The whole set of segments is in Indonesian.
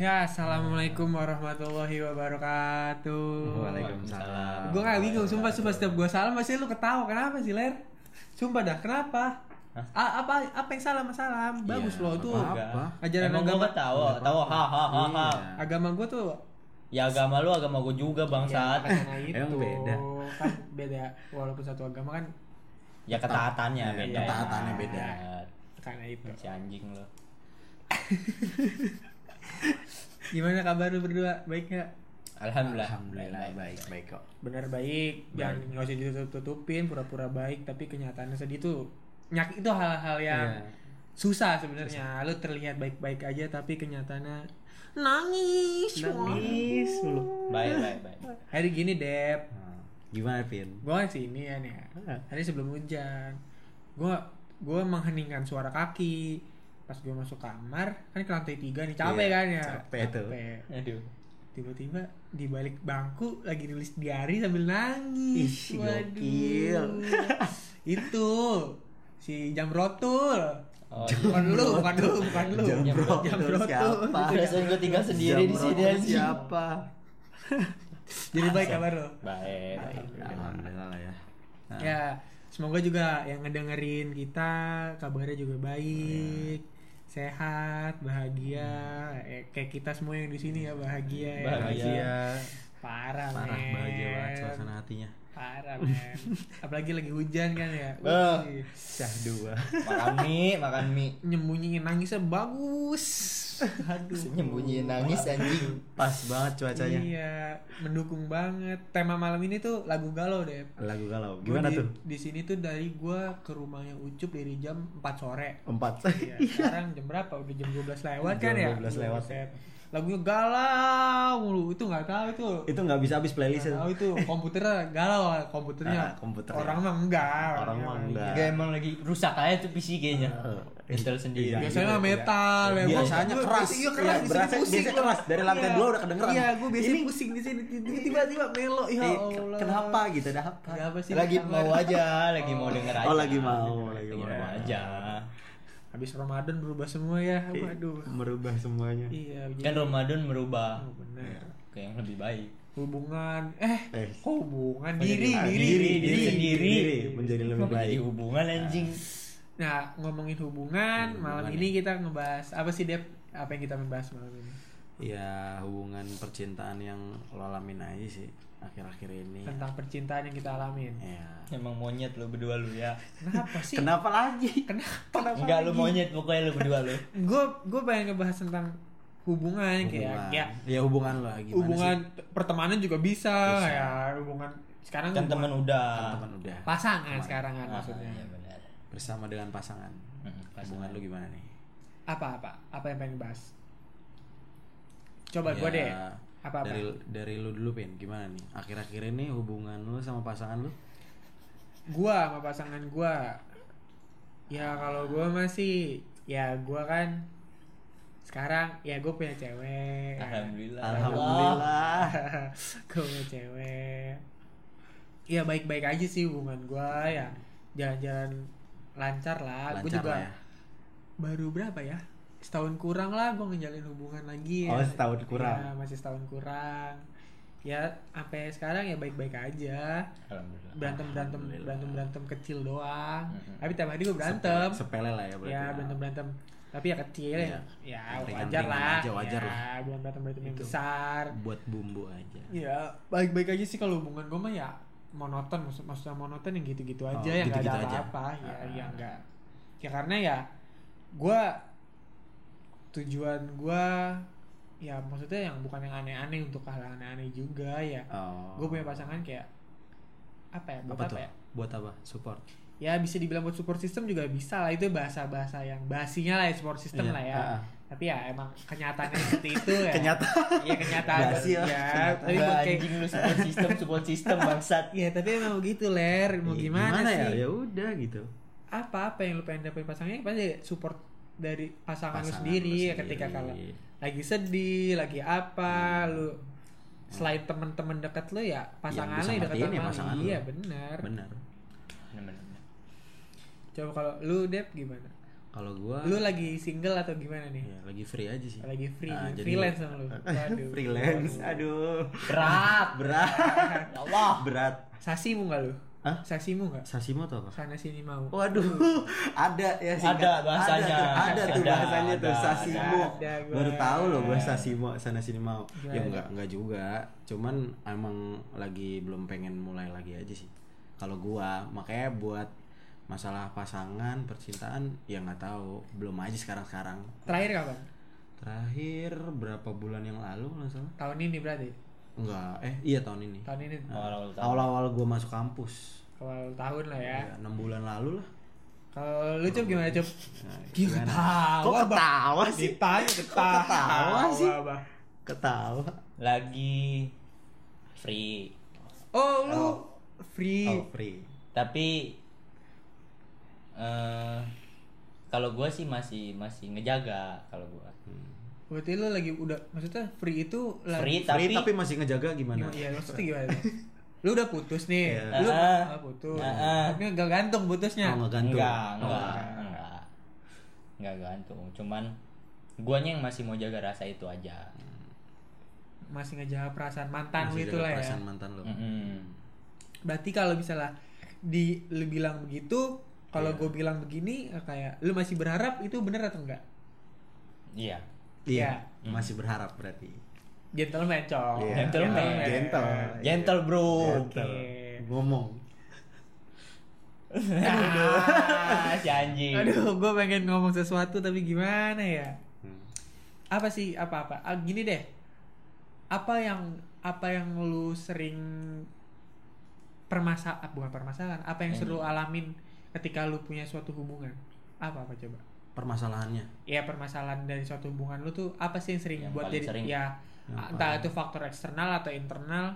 Ya, assalamualaikum warahmatullahi wabarakatuh. Waalaikumsalam. Gue gak bingung, sumpah, sumpah setiap gue salam pasti lu ketawa. Kenapa sih, Ler? Sumpah dah, kenapa? A- apa apa yang salah sama salam? Bagus Iya, loh tuh. apa-apa. Ajaran Emang agama gua ketawa, tawa ha ha ha ha. Iya. agama gue tuh Ya agama lu agama gua juga bangsat. ya, Emang beda. kan beda walaupun satu agama kan Ya ketaatannya Iya, beda. ketaatannya beda. karena itu. Si anjing lu. Gimana kabar lu berdua? Baik gak? Alhamdulillah. Alhamdulillah baik baik kok. Benar baik, jangan nggak usah ditutup-tutupin pura-pura baik tapi kenyataannya sedih tuh nyak itu hal-hal yang Iya. susah sebenarnya. Lu terlihat baik-baik aja tapi kenyataannya nangis, Nangis mulu. Baik baik baik. Hari gini Dep, Nah, Gimana Pin? gua kan sini ya nih. Hari sebelum hujan, gua gua mengheningkan suara kaki. Pas gua masuk kamar, kan ke lantai tiga nih capek Iya, kan ya. capek tuh. Aduh. tiba-tiba di balik bangku lagi nulis diary sambil nangis. Ih, gokil. itu si Jamrotul. Oh, bukan lu, bukan lu, bukan lu. Jamrotul Jamrotul. siapa? Perasaan gua tinggal sendiri di sini. Siapa? Jadi baik kabar lo. Baik. baik. Alhamdulillah lah ya. Nah, Ya, semoga juga yang ngedengerin kita kabarnya juga baik. Sehat, bahagia, eh, kayak kita semua yang di sini ya bahagia. ya. Bahagia. Parah, Parah men. bahagia banget suasana hatinya. Parah men Apalagi lagi hujan kan ya. Wih, Syahdu. Makan mie, makan mie. Nyembunyiin nangisnya bagus Aduh Nyembunyiin nangis anjing. Pas banget cuacanya. Iya Mendukung banget Tema malam ini tuh lagu galau deh Lagu galau. Gua Gimana di, tuh? Di sini tuh dari gua ke rumahnya Ucup dari jam 4 sore Empat. Iya, sekarang jam berapa? Udah jam 12 lewat kan ya? Jam 12 lewat. Buset. Lagunya galau mulu. Itu nggak tahu itu. Itu nggak bisa habis playlist tahu itu komputernya galau komputernya. Ah, komputernya. Orang mah enggak. Orang mah orangnya enggak. Gak emang lagi rusak aja tuh PC kayaknya. Eh, Intel sendiri. iya. Biasanya mah metal, ya. Gua- Biasanya gua- keras. Iya keras, Iya, di sini berasa- pusing biasanya keras. Dari lantai Iya. dua udah kedengeran. Iya, gua biasanya Ini- pusing di sini tiba-tiba melo. Ya Eh, Allah. Kenapa gitu? Ada apa? Ada apa sih? Lagi mau aja, lagi mau denger aja. Oh, lagi mau, lagi mau mau. aja. Habis Ramadan berubah semua ya. Waduh. Merubah semuanya. Iya, Kan Ramadan merubah Oh, bener. ke yang lebih baik. Hubungan eh Eh. kok hubungan Oh, diri, diri, diri, diri, diri sendiri. Diri menjadi lebih baik. hubungan anjing. Nah, ngomongin hubungan, malam Hubungan ini kita ngebahas apa sih Dep? Apa yang kita membahas malam ini? Ya hubungan percintaan yang lo alamin aja sih akhir-akhir ini. Tentang percintaan yang kita alamin. Ya. Emang monyet lu berdua lu ya. Kenapa sih? Kenapa lagi? Kenapa? Enggak lu monyet pokoknya lu berdua lu. Gue gue pengen ngebahas tentang hubungan, kayak Hubungan. ya Ya hubungan lo gimana hubungan sih? pertemanan juga bisa, Bisa. ya hubungan sekarang Kan teman udah. Kan teman udah pasangan Teman. sekarang kan Ah, maksudnya. iya benar. bersama dengan pasangan. Hmm, Hubungan lu gimana nih? Apa apa? Apa yang pengen bahas? Coba Ya, gue deh. Apa apa? Dari dari lu dulu Pin, gimana nih? Akhir-akhir ini hubungan lu sama pasangan lu? gua sama pasangan gua ya kalau gua masih ya gua kan sekarang ya gue punya cewek Alhamdulillah. Alhamdulillah. gue punya cewek ya baik-baik aja sih hubungan gua ya jalan-jalan lancar lah gue juga lah ya. Baru berapa ya setahun kurang lah gue ngejalin hubungan lagi Oh, ya. setahun kurang. Ya, masih setahun kurang ya sampai sekarang ya baik-baik aja Alhamdulillah. berantem berantem Alhamdulillah. berantem berantem kecil doang Mhm. tapi tiap hari gue berantem Sepele, sepele lah ya berarti. ya berantem berantem tapi ya kecil ya Iya. ya Ringan-ringan wajar lah aja, wajar ya, lah. bukan berantem berantem yang besar Buat bumbu aja. ya baik baik aja sih kalau hubungan gue mah ya monoton maksud maksudnya monoton yang gitu gitu aja Oh, yang gak gitu-gitu ada aja. apa-apa ya Ah. yang enggak ya karena ya gue tujuan gue ya maksudnya yang bukan yang aneh-aneh untuk hal aneh-aneh juga ya Oh. gue punya pasangan kayak apa ya buat apa, apa, tuh? ya Buat apa? Support. ya bisa dibilang buat support system juga bisa lah itu bahasa bahasa yang basinya lah ya support system Iya, lah ya ah. tapi ya emang kenyataannya seperti itu ya Kenyataan. iya kenyataan Basi lah, ya kenyataan. tapi buat kayak anjing lu support system, support system bangsat. ya tapi emang begitu ler mau Iya, gimana, ya? sih Ya udah gitu. Apa apa yang lu pengen dapetin pasangannya pasti support dari pasangan, lu Pasangan sendiri lu ya ketika sendiri. kalau lagi sedih lagi apa lu selain temen-temen dekat lu ya pasangan lu dekat ya sama pasangan lu. lu. iya benar Benar. Coba kalau lu Dep gimana Kalau gua Lu lagi single atau gimana nih? ya, lagi free aja sih. Lagi free, Ah, jadi- freelance dong lu. Waduh. freelance. Aduh. Berat. Berat. Ya Allah. Berat. Sasimu nggak lu? Hah? Sasimu nggak? Sasimo tuh apa? Sana sini mau. Waduh, ada ya singkat. Ada bahasanya. Ada, tuh- ada tuh Ada, bahasanya tuh ada, Sasimo. ada, gua. Baru tahu loh gue Sasimo sana sini mau. Ya enggak enggak juga. Cuman emang lagi belum pengen mulai lagi aja sih. Kalau gua makanya buat masalah pasangan, percintaan ya nggak tahu, belum aja sekarang-sekarang. Terakhir kapan? Terakhir berapa bulan yang lalu nggak salah? Tahun ini berarti. Enggak, eh iya tahun ini. Tahun ini Awal-awal tahun. Awal-awal gua masuk kampus. awal tahun lah ya. Ya, 6 bulan lalu lah. Kalau lu cup gimana cup? Nah, Gila ketawa. Kok ketawa sih? Ditanya ketawa. ketawa sih? Ketawa. Lagi free. Oh, lu free. Oh, free. Tapi eh kalau gue sih masih masih ngejaga kalau gue Berarti lu lagi udah maksudnya free itu lagi free Free tapi, tapi masih ngejaga gimana? gimana? Iya, maksudnya gimana? lu udah putus nih. Iya. Lu ah, putus. Ah. Tapi enggak gantung putusnya. Oh, nggak gantung. enggak Oh, enggak enggak enggak gantung cuman guanya yang masih mau jaga rasa itu aja Masih ngejaga perasaan mantan lu Masih itu jaga lah ya. perasaan mantan lo. Mm-mm. Berarti kalau misalnya di lu bilang begitu, kalau Iya. gue bilang begini kayak lu masih berharap itu bener atau enggak? iya Iya, Iya. masih berharap berarti. Gentleman, cok. Iya. Gentleman. Gentle. gentle bro Oke. Ngomong. Ah, si anjing Aduh, gue pengen ngomong sesuatu tapi gimana ya? Hmm. Apa sih apa-apa? Ah, gini deh. Apa yang apa yang lu sering permasalahan bukan permasalahan, apa yang sering lu alamin ketika lu punya suatu hubungan? Apa apa coba? Permasalahannya. Ya permasalahan dari suatu hubungan lu tuh apa sih yang sering Yang buat jadi sering. ya Yang entah paling- itu faktor eksternal atau internal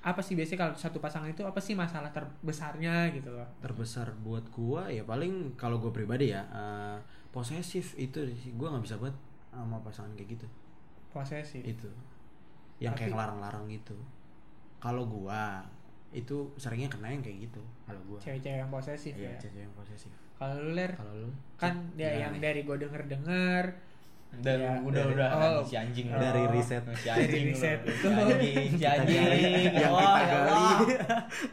apa sih biasanya kalau satu pasangan itu apa sih masalah terbesarnya gitu loh Terbesar buat gua ya paling kalau gua pribadi ya eh, posesif itu sih gua nggak bisa buat sama pasangan kayak gitu. posesif Itu. Yang kayak Tapi- ngelarang-larang gitu. Kalau gua itu seringnya kena yang kayak gitu. Kalau gua. cewek-cewek yang posesif Iya, ya cewek yang posesif. Kalau lu ler? Kalau lu? Kan dia Gimana yang nih? dari gue denger denger dan Ya, udah dari- udah. Oh, si anjing oh, dari riset. si Dari anjing riset. lu. si anjing si anjing. Yang Wah, kita ya gali.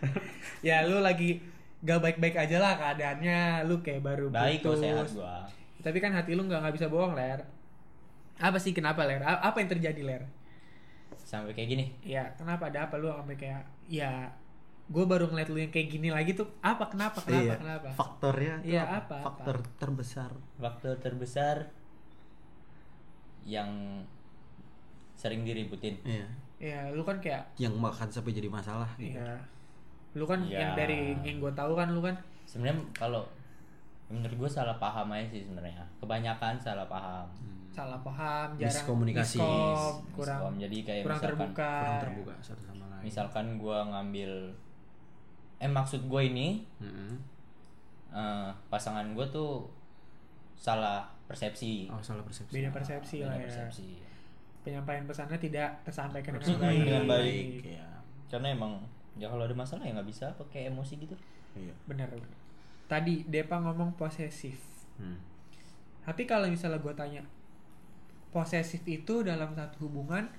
Ya lu lagi gak baik-baik aja lah keadaannya. Lu kayak baru baik kok putus. sehat gua. Tapi kan hati lu nggak nggak bisa bohong ler. Apa sih kenapa ler? A- apa yang terjadi ler? Sampai kayak gini? Ya kenapa? Ada apa lu sampai kayak ya gue baru ngeliat lu yang kayak gini lagi tuh apa kenapa kenapa Iya. kenapa Faktornya Iya, apa, apa? Faktor terbesar. faktor terbesar yang sering diributin Iya. ya lu kan kayak Yang makan sampai jadi masalah gitu. ya lu kan Ya. yang dari yang gue tahu kan lu kan sebenarnya kalau menurut gue salah paham aja sih sebenarnya kebanyakan salah paham salah paham jarang Miskomunikasi. miskom, kurang Miskom. jadi kayak kurang misalkan terbuka Kurang terbuka satu sama lain. misalkan gue ngambil eh maksud gue ini Mm-mm. eh, pasangan gue tuh salah persepsi Oh salah persepsi. beda persepsi Beda lah ya persepsi penyampaian pesannya tidak tersampaikan dengan baik, dengan baik. Iya. karena emang ya kalau ada masalah ya nggak bisa pakai emosi gitu Iya. benar benar. tadi Depa ngomong posesif Hmm. tapi kalau misalnya gue tanya posesif itu dalam satu hubungan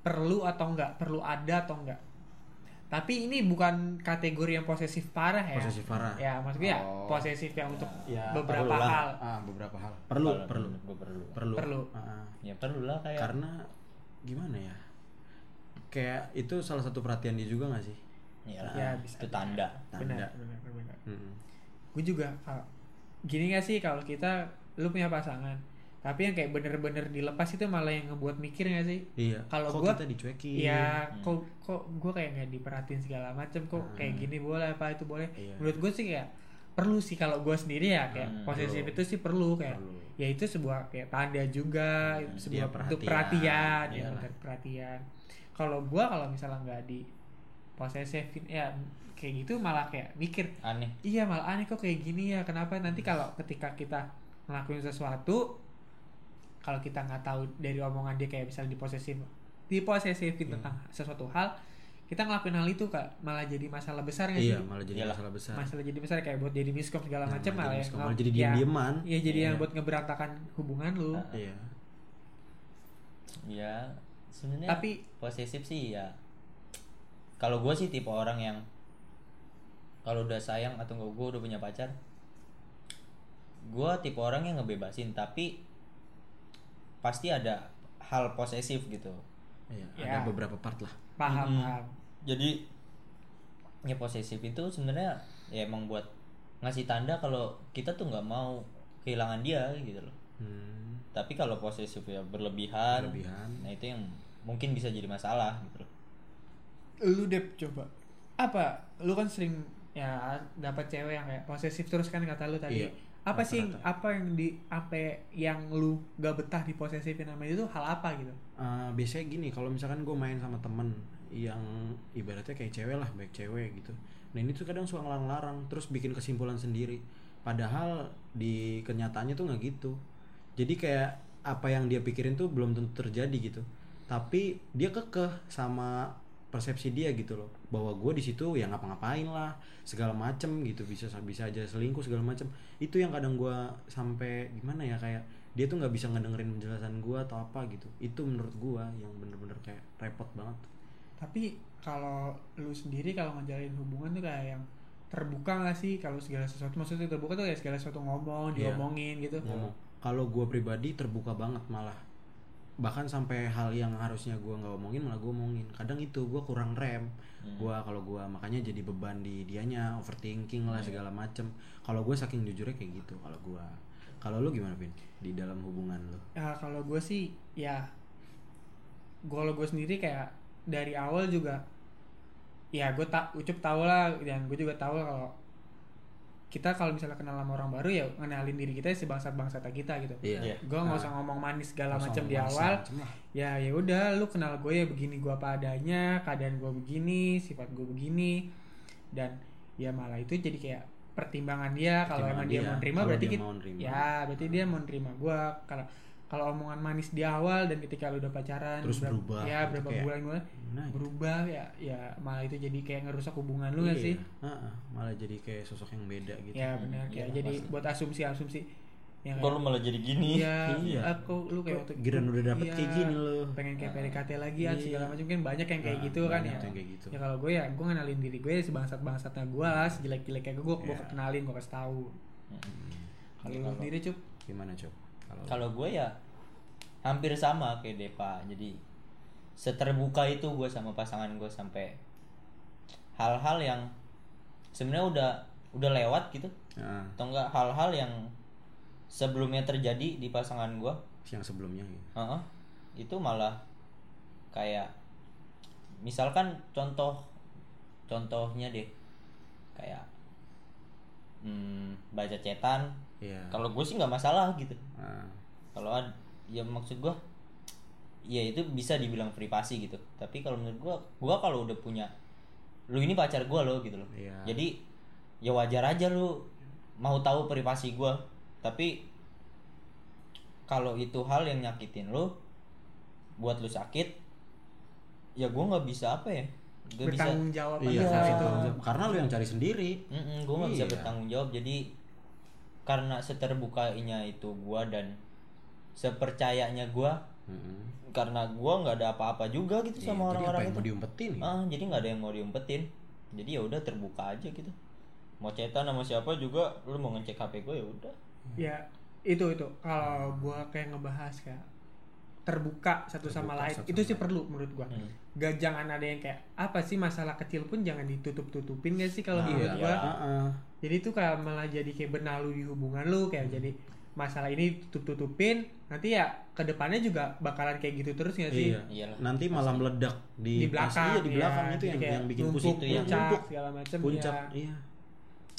perlu atau enggak perlu ada atau enggak tapi ini bukan kategori yang posesif parah ya Posesif parah. ya maksudnya ya, Oh. posesif yang untuk Ya, beberapa perlu lah. hal Ah, beberapa hal. Perlu, perlu. gue perlu Perlu. Perlu. Ah, ah. ya perlu lah kayak Karena gimana ya? Kayak itu salah satu perhatian dia juga gak sih? ya, Ya, bisa. itu tanda Tanda. benar benar benar Mm-mm. gue juga kalau gini gak sih kalau kita lu punya pasangan tapi yang kayak bener-bener dilepas itu malah yang ngebuat mikir gak sih Iya. Kalau gua- kita dicuekin. Iya, kok kok gue kayak nggak diperhatiin segala macem kok kayak gini boleh apa itu boleh. Iya. Menurut gue sih kayak perlu sih kalau gue sendiri ya kayak Hmm, posesif itu sih perlu kayak Perlu. ya itu sebuah kayak tanda juga Hmm, sebuah bentuk perhatian. perhatian ya perhatian. Kalau gue kalau misalnya nggak di posesifin ya kayak gitu malah kayak mikir aneh iya malah aneh kok kayak gini ya kenapa nanti kalau ketika kita ngelakuin sesuatu kalau kita nggak tahu dari omongan dia kayak misalnya diposesif diposesifin Iya. tentang sesuatu hal kita ngelakuin hal itu kak malah jadi masalah besar nggak iya sih malah jadi Iyalah. masalah besar masalah jadi besar kayak buat jadi miskom segala Nah, macam malah malah jadi yang miskom, nggak- malah jadi ya, diem-dieman. iya jadi yang Iya. buat ngeberantakan hubungan lu Nah. iya ya sebenarnya Tapi- posesif sih ya kalau gue sih tipe orang yang kalau udah sayang atau gue udah punya pacar gue tipe orang yang ngebebasin tapi pasti ada hal posesif gitu. Iya Ya. ada beberapa part lah. Paham Mm-mm. paham. Jadi ya posesif itu sebenarnya ya emang buat ngasih tanda kalau kita tuh nggak mau kehilangan dia gitu loh. Hmm. tapi kalau posesif ya berlebihan, Berlebihan. nah itu yang mungkin bisa jadi masalah gitu loh. Lu deh coba. Apa? Lu kan sering ya dapat cewek yang kayak posesif terus kan kata lu tadi. Iya, apa sih yang- rata-rata. apa yang di apa yang lu gak betah di posesifin namanya itu hal apa gitu? Eh, biasanya gini kalau misalkan gue main sama temen yang ibaratnya kayak cewek lah baik cewek gitu. Nah ini tuh kadang suka ngelarang-larang terus bikin kesimpulan sendiri. Padahal di kenyataannya tuh nggak gitu. Jadi kayak apa yang dia pikirin tuh belum tentu terjadi gitu. Tapi dia kekeh sama persepsi dia gitu loh. Bahwa gue di situ ya ngapa-ngapain lah segala macem gitu bisa bisa aja selingkuh segala macem. Itu yang kadang gue sampai gimana ya kayak dia tuh nggak bisa ngedengerin penjelasan gue atau apa gitu. Itu menurut gue yang bener-bener kayak repot banget. Tapi kalau lu sendiri kalau ngejalin hubungan tuh kayak yang terbuka gak sih? Kalau segala sesuatu maksudnya terbuka tuh kayak segala sesuatu ngomong Iya. diomongin gitu. Ngomong. Kalau gue pribadi terbuka banget malah bahkan sampai hal yang harusnya gue nggak omongin malah gue omongin. Kadang itu gue kurang rem. Gue kalau gue makanya jadi beban di dianya overthinking lah segala macem. Kalau gue saking jujurnya kayak gitu kalau gue kalau lu gimana pin di dalam hubungan lu. Ya kalau gue sih ya kalau gue sendiri kayak dari awal juga ya gue tak ucup tau lah dan gue juga tahu kalau kita kalau misalnya kenal sama orang baru ya ngenalin diri kita sebangsat bangsat kita gitu. Iya. gue nggak usah ngomong manis segala macam di awal. ya ya udah lu kenal gue ya begini gue apa adanya keadaan gue begini sifat gue begini. Dan ya malah itu jadi kayak pertimbangan dia kalau emang dia, dia. mau nerima berarti dia kita mau nerima. ya berarti dia mau nerima gue kalau kalau omongan manis di awal dan ketika lu udah pacaran Terus berapa- berubah ya gitu, berapa kayak, bulan bulan nah, berubah ya ya malah itu jadi kayak ngerusak hubungan lu gak Iya. sih Heeh, malah jadi kayak sosok yang beda gitu ya benar Iya, kayak jadi pasti. buat asumsi-asumsi yang kok lu malah jadi gini Iya, Iya. aku lu kayak waktu Giran udah dapet iya, kayak gini loh. Pengen kayak PDKT lagi ya Iya. segala macam kan banyak yang kayak Nah, gitu kan ya. yang kayak gitu. Ya kalau gue ya gue ngenalin diri gue sebangsat bangsatnya gue lah, sejelek jeleknya gue gue Iya. kenalin gue kasih tahu. Hmm. Kalau Iya, lu sendiri cup, gimana coba kalau gue ya hampir sama kayak Depa. Jadi seterbuka itu gue sama pasangan gue sampai hal-hal yang sebenarnya udah udah lewat gitu. Nah, atau enggak hal-hal yang sebelumnya terjadi di pasangan gue yang sebelumnya gitu. Heeh. itu malah kayak misalkan contoh contohnya deh. Kayak hmm, baca cetan Iya. kalau gue sih nggak masalah gitu Nah, kalau ya maksud gua ya itu bisa dibilang privasi gitu tapi kalau menurut gua gua kalau udah punya lu ini pacar gua lo gitu loh Iya. jadi ya wajar aja lu mau tahu privasi gua tapi kalau itu hal yang nyakitin lu buat lu sakit ya gua nggak bisa apa ya Gak bisa bertanggung jawab iya, atas hal karena- itu. karena lu yang cari sendiri. Mm-mm, gue nggak bisa Iya. bertanggung jawab jadi karena seterbukanya itu gua dan sepercayanya gua Heeh. karena gua nggak ada apa-apa juga gitu Iya, sama jadi apa orang-orang yang itu. mau diumpetin gitu? ah jadi nggak ada yang mau diumpetin. Jadi ya udah terbuka aja gitu. Mau cetan sama siapa juga lu mau ngecek hp gue ya udah. Ya itu itu. Kalau gue kayak ngebahas kayak terbuka satu sama Terbuka lain satu itu sama sih perlu menurut gua Hmm. gak jangan ada yang kayak apa sih masalah kecil pun jangan ditutup tutupin gak sih kalau Nah, menurut iya. gua Heeh. jadi itu kayak malah jadi kayak benalu di hubungan lu kayak jadi masalah ini tutup tutupin nanti ya ke depannya juga bakalan kayak gitu terus gak sih Iya. Iyalah, Nanti malah meledak di, di belakang iya, di belakang ya. itu yang yang bikin numpuk, pusing itu yang puncak, numpuk segala macam puncak. ya. Iya.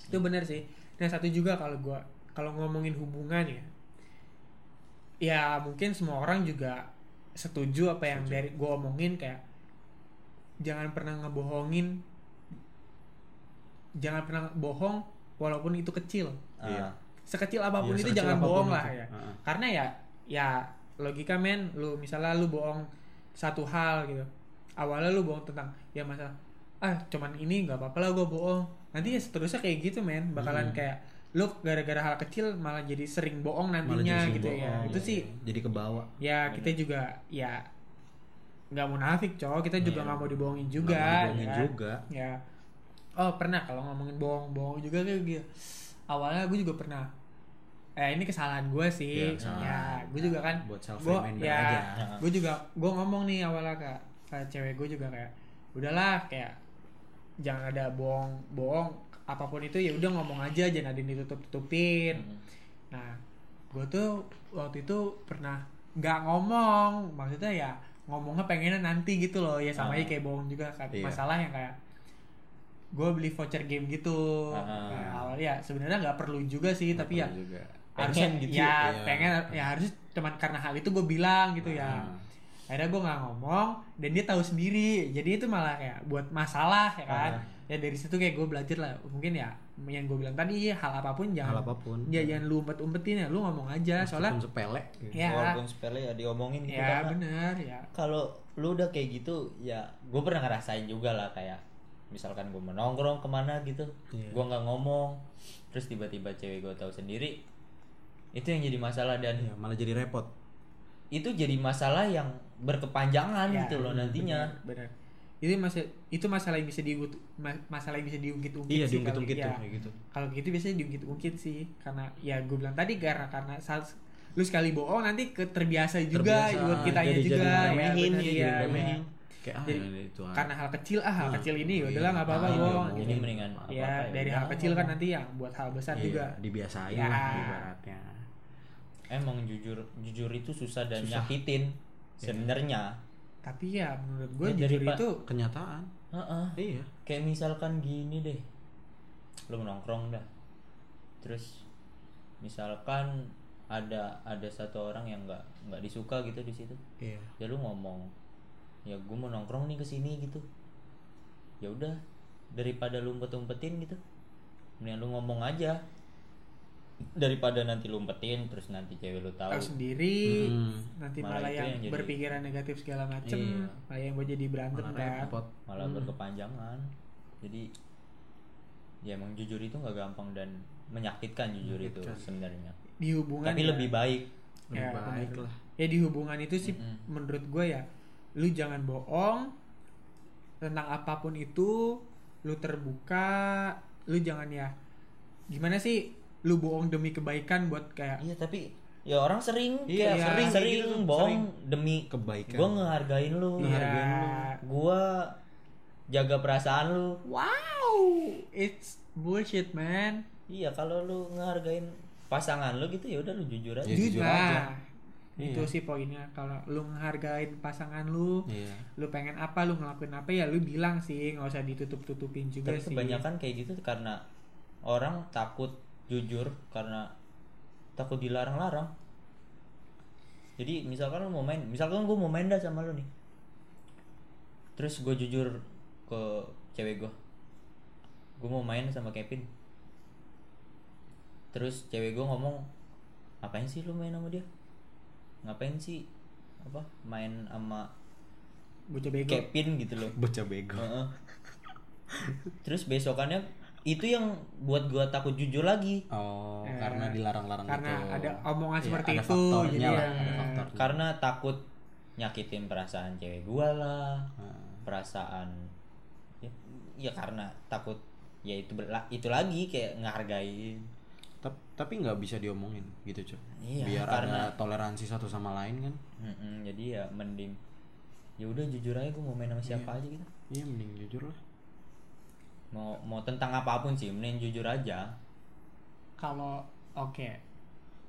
itu benar sih nah satu juga kalau gua kalau ngomongin hubungan ya ya mungkin semua orang juga setuju apa yang Setuju. dari gua omongin kayak jangan pernah ngebohongin jangan pernah bohong walaupun itu kecil Iya. Ah, sekecil apa pun Iya, itu sekecil jangan apa pun bohong itu. lah ya Heeh. karena ya ya logika men lu misalnya lu bohong satu hal gitu awalnya lu bohong tentang ya masalah ah cuman ini nggak apa-apa lah gue bohong nanti ya seterusnya kayak gitu men bakalan Hmm. kayak lu gara-gara hal kecil malah jadi sering bohong nantinya jadi gitu sering ya bohong. itu sih jadi ke bawah ya kita juga ya nggak munafik cowok kita juga Iya. nggak mau dibohongin Nggak juga mau dibohongin ya. juga ya oh pernah kalau ngomongin bohong-bohong juga kayak gitu awalnya gue juga pernah eh ini kesalahan gue sih Iya, kesalahan. ya gue juga kan Buat self gue ya aja. gue juga gue ngomong nih awalnya ke, ke cewek gue juga kayak udahlah kayak jangan ada bohong bohong apa pun itu ya udah ngomong aja jangan ada yang ditutup tutupin Mm. Nah, gue tuh waktu itu pernah nggak ngomong, maksudnya ya ngomongnya pengennya nanti gitu loh, ya sama Ah. aja kayak bohong juga kan. Iya. Masalah yang kayak gue beli voucher game gitu. Ah. Nah, awalnya ya sebenarnya nggak perlu juga sih, Nggak tapi ya juga. harusnya Pengen gitu ya, ya. pengen ya harus cuman karena hal itu gue bilang gitu ya. Ah. Akhirnya gue nggak ngomong dan dia tahu sendiri, jadi itu malah kayak buat masalah ya kan. Ah. Ya dari situ kayak gue belajar lah, mungkin ya yang gue bilang tadi hal apa pun jangan hal apa pun Ya jangan lu umpet-umpetin ya, lu ngomong aja soalnya Meskipun sepele gitu. ya Walaupun sepele ya diomongin gitu ya karena bener ya. kalau lu udah kayak gitu ya gue pernah ngerasain juga lah kayak misalkan gue menongkrong ke mana gitu Iya. gue nggak ngomong terus tiba-tiba cewek gue tahu sendiri itu yang jadi masalah dan Iya, malah jadi repot itu jadi masalah yang berkepanjangan Ya, gitu loh nantinya Bener. Itu masih itu masalah yang bisa diungkit ma- masalah yang bisa diungkit-ungkit iya sih diungkit-ungkit kali. tuh Ya. kayak gitu Kalau gitu biasanya diungkit-ungkit sih karena ya gue bilang tadi karena karena saat lu sekali bohong nanti ke terbiasa juga Terbiasa, buat kitanya jadi- juga jadi ya, remehin, bener, iya, iya, jadi remehin. iya. kayak ah Jadi, ya, itu ah. karena hal kecil ah hal Ah, kecil ini iya. udahlah nggak apa-apa Ah, bohong diomongin. jadi mendingan ya apa-apa ya dari udah hal kecil kan nanti yang buat hal besar Iya, juga dibiasain Ya. lah ibaratnya emang jujur jujur itu susah dan Susah. nyakitin sebenarnya tapi ya menurut gue Ya, jujur itu kenyataan. Heeh. iya. Kayak misalkan gini deh. Lu nongkrong dah. Terus misalkan ada ada satu orang yang nggak nggak disuka gitu di situ. Iya. Ya lu ngomong ya gue mau nongkrong nih ke sini gitu. Ya udah daripada lu umpet umpetin gitu mending lu ngomong aja daripada nanti lu umpetin terus nanti cewek lu tahu. Tahu sendiri Hmm. nanti Malah malah, yang, yang jadi- berpikiran negatif segala macem Iya. malah yang buat jadi berantem malah kan. repot. Malah berkepanjangan. Jadi ya emang jujur itu nggak gampang dan menyakitkan jujur itu sebenarnya. Di hubungan tapi ya, lebih baik. Lebih Ya, baik lah. Ya di hubungan itu sih Mm-mm. menurut gue ya lu jangan bohong tentang apa pun itu lu terbuka lu jangan ya gimana sih lu bohong demi kebaikan buat kayak iya tapi ya orang sering Iya, kayak sering sering, gitu tuh, bohong sering. demi Kebaikan. gue ngehargain lu. Ngehargain ya, gue jaga perasaan lu. Wow it's bullshit man. Iya kalau lu ngehargain pasangan lu gitu ya udah lu jujur aja. Ya, jujur nah, aja. itu Iya. sih poinnya. Kalau lu ngehargain pasangan lu iya. lu pengen apa lu ngelakuin apa ya lu bilang sih nggak usah ditutup tutupin juga tapi sih. kebanyakan kayak gitu karena orang takut jujur karena takut dilarang-larang. Jadi misalkan lu mau main misalkan gue mau main dah sama lu nih. Terus gue jujur ke cewek gue gue mau main sama Kevin. Terus cewek gue ngomong ngapain sih lu main sama dia? Ngapain sih apa main sama bocah bego. Kevin gitu loh. Bocah bego. Heeh. Terus besokannya itu yang buat gua takut jujur lagi oh Eh, karena dilarang-larang karena gitu. ada omongan Iya, seperti ada itu faktornya jadi lah, ya ada faktor. karena takut nyakitin perasaan cewek gua lah, Nah, perasaan ya, ya karena takut ya itu berla- itu lagi kayak ngehargain. tap- tapi nggak bisa diomongin gitu cuy Iya, biar karena- ada toleransi satu sama lain kan Mm-mm, jadi ya mending ya udah jujur aja gua mau main sama siapa aja gitu. iya mending jujur lah Mau mau tentang apa pun sih, mending jujur aja. kalau oke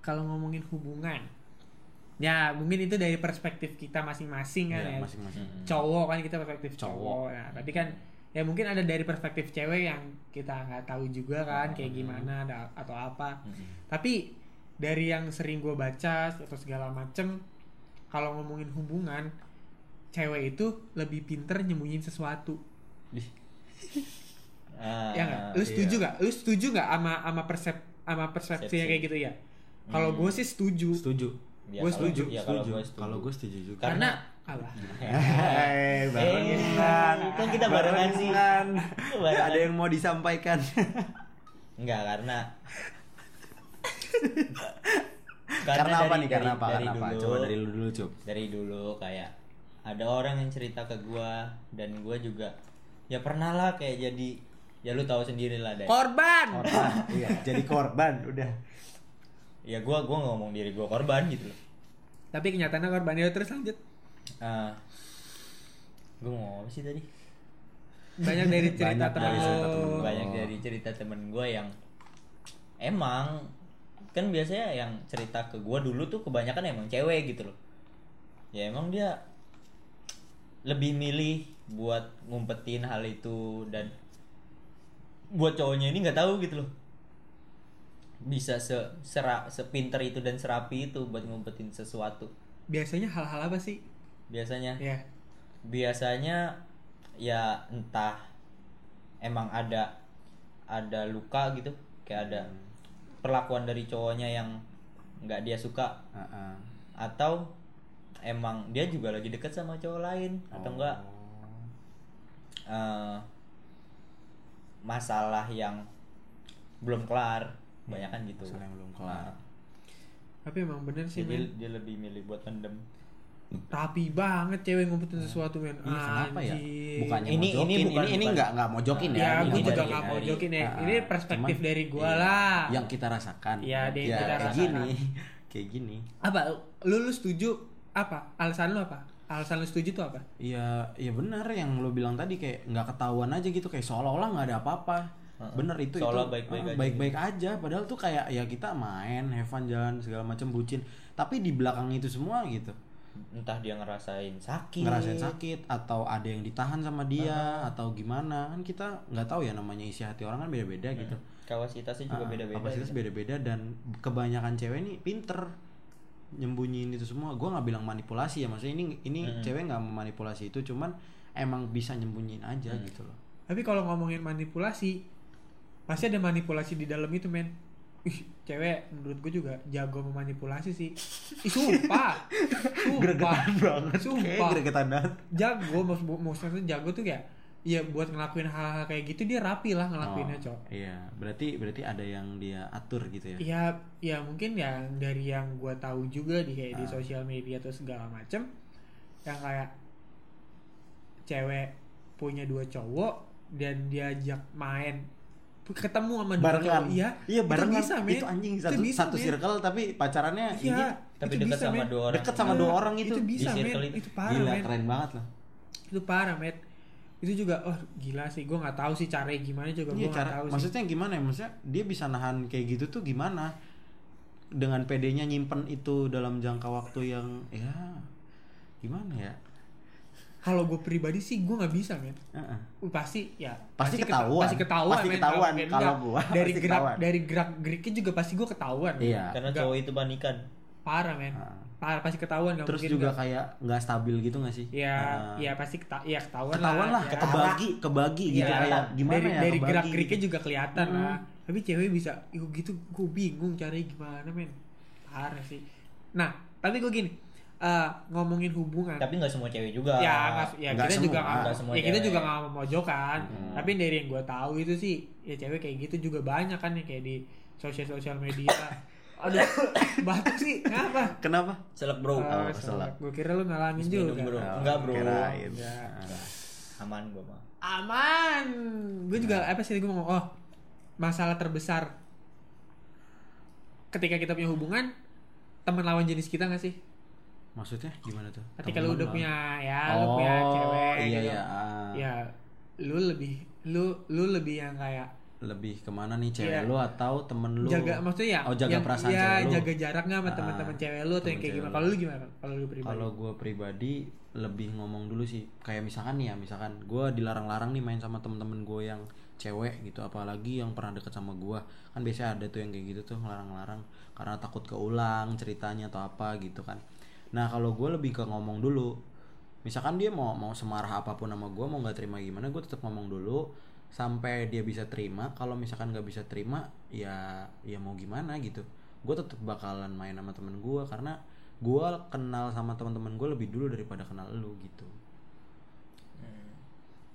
kalau ngomongin hubungan ya mungkin itu dari perspektif kita masing-masing kan Iya, ya masing-masing Mm. cowok kan kita perspektif Cowok. cowok nah tapi kan ya mungkin ada dari perspektif cewek yang kita nggak tahu juga kan kayak gimana atau apa Mm-mm. tapi dari yang sering gue baca atau segala macem kalau ngomongin hubungan cewek itu lebih pinter nyembunyiin sesuatu Ih, Ah, ya nggak lu setuju iya. nggak lu setuju nggak sama sama persep sama persepsinya Persepsi. kayak gitu ya kalau Hmm. gue sih setuju setuju ya Gua kalau- setuju, ya kalau setuju gua setuju. kalau gue setuju juga karena Apa? Hei, barengan. Eh, kan kita barengan sih. Barengan. Barengan. Ada yang mau disampaikan? Enggak karena Karena, apa dari- nih? Karena dari- apa? dari Karena apa? dulu- Coba dari lu dulu, Cup. dari dulu kayak ada orang yang cerita ke gua dan gua juga ya pernah lah kayak jadi ya lu tahu sendiri lah deh Korban. Korban. Iya, jadi korban udah. ya gua gua ngomong diri gua korban gitu loh Tapi kenyataannya korban ya terus lanjut. Ah, gua mau ngomong apa sih tadi Banyak dari cerita Banyak temen dari cerita temen banyak dari cerita temen gua yang emang kan biasanya yang cerita ke gua dulu tuh kebanyakan emang cewek gitu loh ya emang dia lebih milih buat ngumpetin hal itu dan buat cowoknya ini nggak tahu gitu loh. Bisa se sera sepinter itu dan serapi itu buat ngumpetin sesuatu. Biasanya hal-hal apa sih? biasanya? Ya. biasanya ya entah emang ada ada luka gitu. Kayak ada perlakuan dari cowoknya yang nggak dia suka. Heeh. atau emang dia juga lagi deket sama cowok lain atau enggak eh, masalah yang belum kelar banyak kan gitu Masalah yang belum kelar. Nah, Tapi emang bener sih jadi men. dia lebih milih buat mendem Rapi banget cewek ngumpetin sesuatu men. Iya, kenapa ya? Bukannya Ini- mojokin. ini ini bukan- ini nggak nggak mojokin ya. Ya, Ini gue dari- juga mojokin. nggak mau dari- jokin ya. Ah, Ini perspektif cuman, dari gua iya, lah. Yang kita rasakan. Iya, deh, Ya, kita kayak rasakan. gini. Kayak gini. Apa? Lu lu setuju apa? Alasan lu apa? Alasan lu setuju tuh apa? Iya, iya benar yang lo bilang tadi kayak nggak ketahuan aja gitu kayak seolah-olah nggak ada apa-apa. Heeh. Bener itu Seolah itu baik-baik ah, aja. baik-baik aja. Padahal tuh kayak ya kita main, have fun jalan segala macam bucin. Tapi di belakang itu semua gitu entah dia ngerasain sakit ngerasain sakit atau ada yang ditahan sama dia atau gimana kan kita nggak tahu ya namanya isi hati orang kan beda-beda gitu. kapasitasnya juga Ah, beda-beda kapasitas gitu. beda-beda dan kebanyakan cewek nih pinter nyembunyiin itu semua gue nggak bilang manipulasi ya maksudnya ini ini Mm-mm. cewek nggak memanipulasi itu cuman emang bisa nyembunyiin aja Mm. gitu loh Tapi kalau ngomongin manipulasi, pasti ada manipulasi di dalam itu men. Ih, cewek menurut gue juga jago memanipulasi sih. Ih, sumpah. sumpah. banget Sumpah. gregetan banget Jago maksud maksudnya jago tuh kayak ya buat ngelakuin hal-hal kayak gitu dia rapi lah ngelakuinnya, Oh, Cok. iya. Berarti berarti ada yang dia atur gitu ya? Iya, ya mungkin yang dari yang gue tahu juga di kayak di Ah. sosial media atau segala macem yang kayak cewek punya dua cowok dan diajak main ketemu sama dua barengan. cowok. Iya iya barengan. itu bisa men. Itu anjing satu bisa, satu men. circle tapi pacarannya iya ini tapi itu dekat bisa, sama men. dua orang deket sama Iya, dua orang itu. itu bisa Di men. circle itu, itu. parah gila men. keren banget loh. Itu parah men itu juga oh gila sih gue nggak tahu sih caranya gimana juga Iya gue nggak cara tahu sih maksudnya gimana ya maksudnya dia bisa nahan kayak gitu tuh gimana dengan PD-nya nyimpen itu dalam jangka waktu yang ya gimana ya kalau gue pribadi sih gue nggak bisa men Heeh. Uh, pasti ya Pasti keta- ketahuan. pasti ketahuan Pasti ketahuan. Kalau gua, dari pasti gerak ketahuan. dari gerak geriknya juga pasti gue ketahuan. Iya. karena cowok itu panikan parah men Ah. Parah pasti ketahuan nggak terus mungkin juga nggak. kayak nggak stabil gitu nggak sih ya Ah. ya pasti keta ya ketahuan, ketahuan lah ya. kebagi kebagi gitu Iya, kayak gimana dari, ya dari kebagi gerak gitu. geriknya juga kelihatan Hmm. lah tapi cewek bisa "Ih, gitu gue bingung caranya gimana men parah sih nah tapi gue gini eh, ngomongin hubungan tapi nggak semua cewek juga ya nggak- ya nggak kita semua. juga nggak Nggak semua ya kita cewek. juga nggak mau mojokan Hmm. tapi dari yang gue tahu itu sih ya cewek kayak gitu juga banyak kan ya kayak di sosial sosial media aduh batuk sih kenapa kenapa selek bro Oh, keselak. gue kira lu ngalamin juga minum, bro. Oh, Enggak, bro. kirain. Enggak. Ah. aman gua mah aman gue juga apa sih gue ngomong oh masalah terbesar ketika kita punya hubungan teman lawan jenis kita gak sih maksudnya gimana tuh ketika lu Temen udah lah. punya ya lu punya Oh, cewek iya, gitu iya, ah. ya lu lebih lu lu lebih yang kayak lebih ke mana nih cewek Iya. lu atau temen lu? Jaga maksudnya ya oh jaga yang- perasaan ya, cewek lu. jaga jaraknya sama Ah, teman-teman cewek lu atau yang kayak gimana? kalau lu gimana? Kalau lu pribadi? Kalau gue pribadi lebih ngomong dulu sih, kayak misalkan nih ya, misalkan gue dilarang-larang nih main sama temen-temen gue yang cewek gitu, apalagi yang pernah deket sama gue, kan biasanya ada tuh yang kayak gitu tuh ngelarang-larang. Karena takut keulang ceritanya atau apa gitu kan. Nah kalau gue lebih ke ngomong dulu, misalkan dia mau mau semarah apa pun sama gue, mau nggak terima gimana, gue tetap ngomong dulu sampai dia bisa terima. Kalau misalkan nggak bisa terima, ya ya mau gimana gitu. Gue tetap bakalan main sama temen gue karena gue kenal sama teman-teman gue lebih dulu daripada kenal lu gitu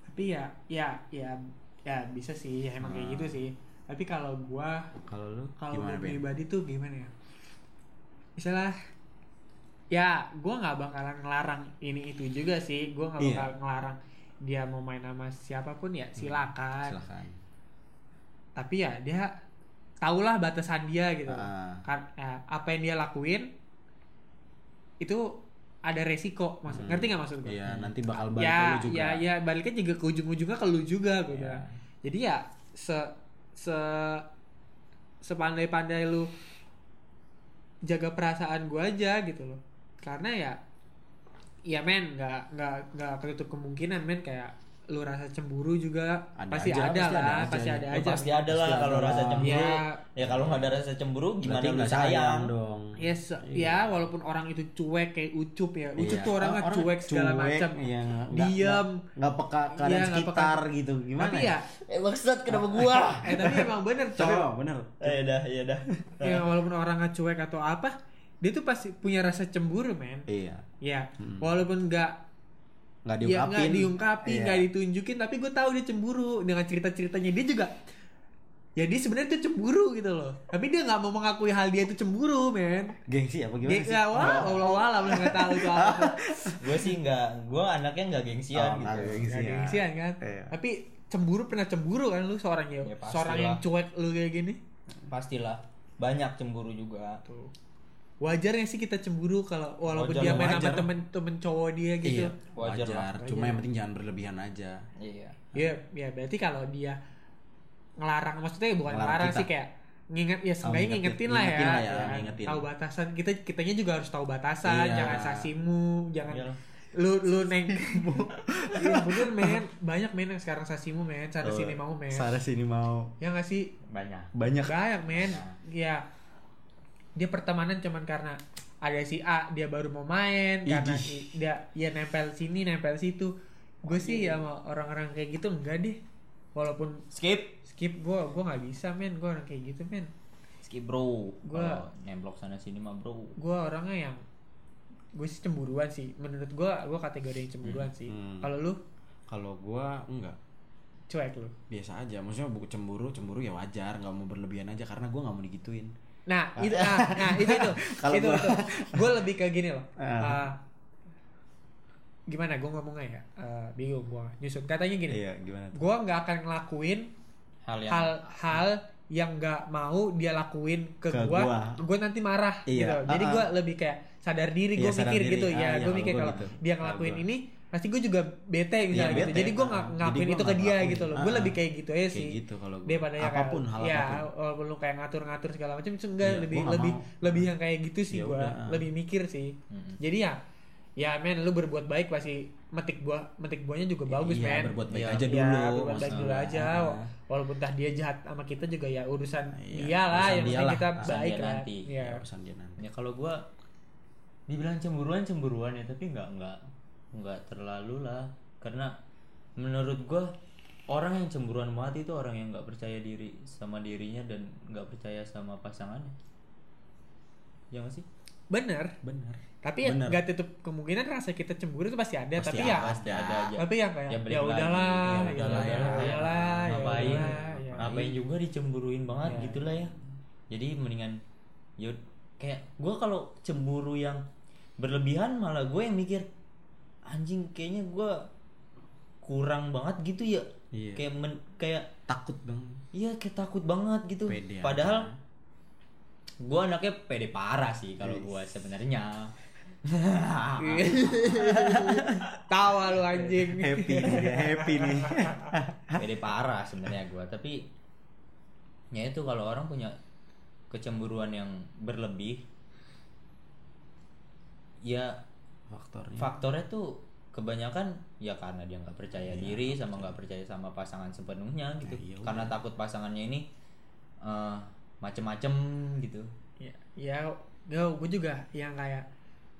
tapi ya ya ya ya bisa sih ya emang kayak Ah. gitu sih tapi kalau gua kalau lu kalau Ben? pribadi tuh gimana ya misalnya ya gua nggak bakalan ngelarang ini itu juga sih gua nggak Iya. bakal ngelarang dia mau main sama siapa pun ya silakan silakan tapi ya dia tahulah batasan dia gitu Ah. kan ya, apa yang dia lakuin itu ada resiko maksud Hmm. ngerti nggak maksud gue Iya, nanti bakal balik ya ke lu juga. ya ya baliknya juga ke ujung-ujungnya ke lu juga gue Iya. bilang. jadi ya se se sepandai-pandai lu jaga perasaan gue aja gitu loh karena ya ya men nggak nggak nggak ketutup kemungkinan men kayak lu rasa cemburu juga Ada pasti aja, ada pasti ada lah pasti ya. ada Ya, aja pasti ada lah kalau rasa cemburu. Ya. Ya, kalau nggak ada rasa cemburu gimana lu nggak sayang? dong Ya, se- ya walaupun orang itu cuek kayak ucup ya. Ucup Iya. tuh orangnya Orang cuek segala macam. iya, Diam. nggak- peka keadaan Iya, nggak peka. sekitar gitu gimana Tapi ya, Eh maksud kenapa gua? eh tapi emang bener tapi emang bener eh dah, ya dah. Ya walaupun orangnya cuek atau apa, dia tuh pasti punya rasa cemburu, men. iya Ya, Hmm. walaupun nggak nggak ya diungkapin nggak diungkapin, Iya. nggak ditunjukin, tapi gue tahu dia cemburu dengan cerita-ceritanya dia juga. Ya dia sebenarnya tuh cemburu gitu loh. Tapi dia nggak mau mengakui hal dia itu cemburu, men. gengsi apa gimana Dia sih ya, wah, Allah alam nggak tahu tuh apa. Gue sih nggak, gua anaknya nggak gengsian Oh, gitu. nggak gengsian. Gak gengsian kan Iya. Tapi cemburu pernah cemburu kan lu seorang ya, Ya. Seorang yang cuek lu kayak gini Pastilah banyak cemburu juga. Tuh Wajar gak sih kita cemburu kalau walaupun Wajar dia main sama wajar. temen-temen cowok dia gitu iya Wajar wajar, lah. cuma yang penting jangan berlebihan aja Iya. Iya, ya berarti kalau dia ngelarang maksudnya bukan Ngelarang ngelarang kita. sih kayak nginget ya seenggaknya ngingetin. ngingetin, lah ya, lah ya, ya. ngingetin. tahu batasan kita kitanya juga harus tahu batasan Iya. jangan sasimu jangan Iyalah. lu lu neng iya bener men banyak men yang sekarang sasimu men cara Oh, sini mau men Sarah sini mau ya nggak sih Banyak. banyak banyak men ya dia pertemanan cuman karena ada si A dia baru mau main karena Idih. i- dia ya nempel sini nempel situ. Gue sih ya sama orang-orang kayak gitu enggak deh. Walaupun Skip. skip gue gue nggak bisa men. Gue orang kayak gitu men. Skip bro. Gua- Kalau nemblok sana sini mah bro. gue orangnya yang gue sih cemburuan sih. Menurut gue gue kategori yang cemburuan sih. Hmm. kalau lu? Kalau gua enggak. Cuek lu? Biasa aja. Maksudnya buku cemburu cemburu ya wajar. Nggak mau berlebihan aja. Karena gua nggak mau digituin nah itu nah, nah itu itu Kalau itu, gua- gue lebih ke gini loh Ah. Ah, gimana gue ngomongnya ya Eh, bingung gue nyusun katanya gini iya gimana tuh gue nggak akan ngelakuin Hal yang hal-hal yang nggak mau dia lakuin ke, Ke gua, gua. gue nanti marah Iya, gitu. Jadi ah, gue ah. lebih kayak sadar diri, gue Iya, mikir diri. gitu Ah, ya. iya, gue kalau mikir kalau gitu. dia ngelakuin ini, pasti gue juga bete misalnya Iya, gitu. bete. Jadi gue nggak gua itu ke dia ngelakuin. gitu loh. Gue ah. lebih kayak gitu aja Kayak sih. gitu kalau gua. Daripada yang Apa pun, hal ya, apa pun. walaupun lu kayak ngatur-ngatur segala macam, itu enggak Iya, lebih lebih mau. lebih yang kayak gitu sih Ya gue. udah. Lebih mikir sih. Mm-mm. Jadi ya ya men lu berbuat baik pasti metik buah metik buahnya juga bagus iya, men berbuat baik Iya. aja Ya, dulu berbuat baik dulu aja. Ah. Walaupun entah dia jahat sama kita juga ya urusan Iya, dia lah, urusan yang penting kita Urusan baik dia lah. nanti. Iya. Ya, pesan dia nanti ya kalau gua dibilang cemburuan cemburuan ya tapi nggak nggak nggak terlalu lah karena menurut gua orang yang cemburuan banget itu orang yang nggak percaya diri sama dirinya dan nggak percaya sama pasangannya ya nggak sih Bener. benar Tapi ya Bener. nggak tutup kemungkinan rasa kita cemburu itu pasti ada. Pasti tapi ada. ya pasti ada aja tapi yang kayak Ya, ya udahlah, Ya, ya udahlah, udahlah, ya, ya udahlah, ya ngapain udahlah, ya. ngapain juga dicemburuin banget Ya. gitulah ya jadi mendingan yuk kayak gue kalau cemburu yang berlebihan malah gue yang mikir anjing kayaknya gue kurang banget gitu ya. Iya. kayak men- kayak takut dong iya kayak takut banget gitu. Pede padahal gue anaknya pede parah sih kalau gue sebenarnya. Tawa lu anjing. happy dia happy nih. Pede parah sebenarnya gue tapi ya itu kalau orang punya kecemburuan yang berlebih ya faktornya. Faktornya tuh kebanyakan ya karena dia nggak percaya diri sama nggak percaya sama pasangan sepenuhnya gitu. Iya udah. karena takut pasangannya ini eh, macem-macem gitu. Ya, ya, ya gue juga yang kayak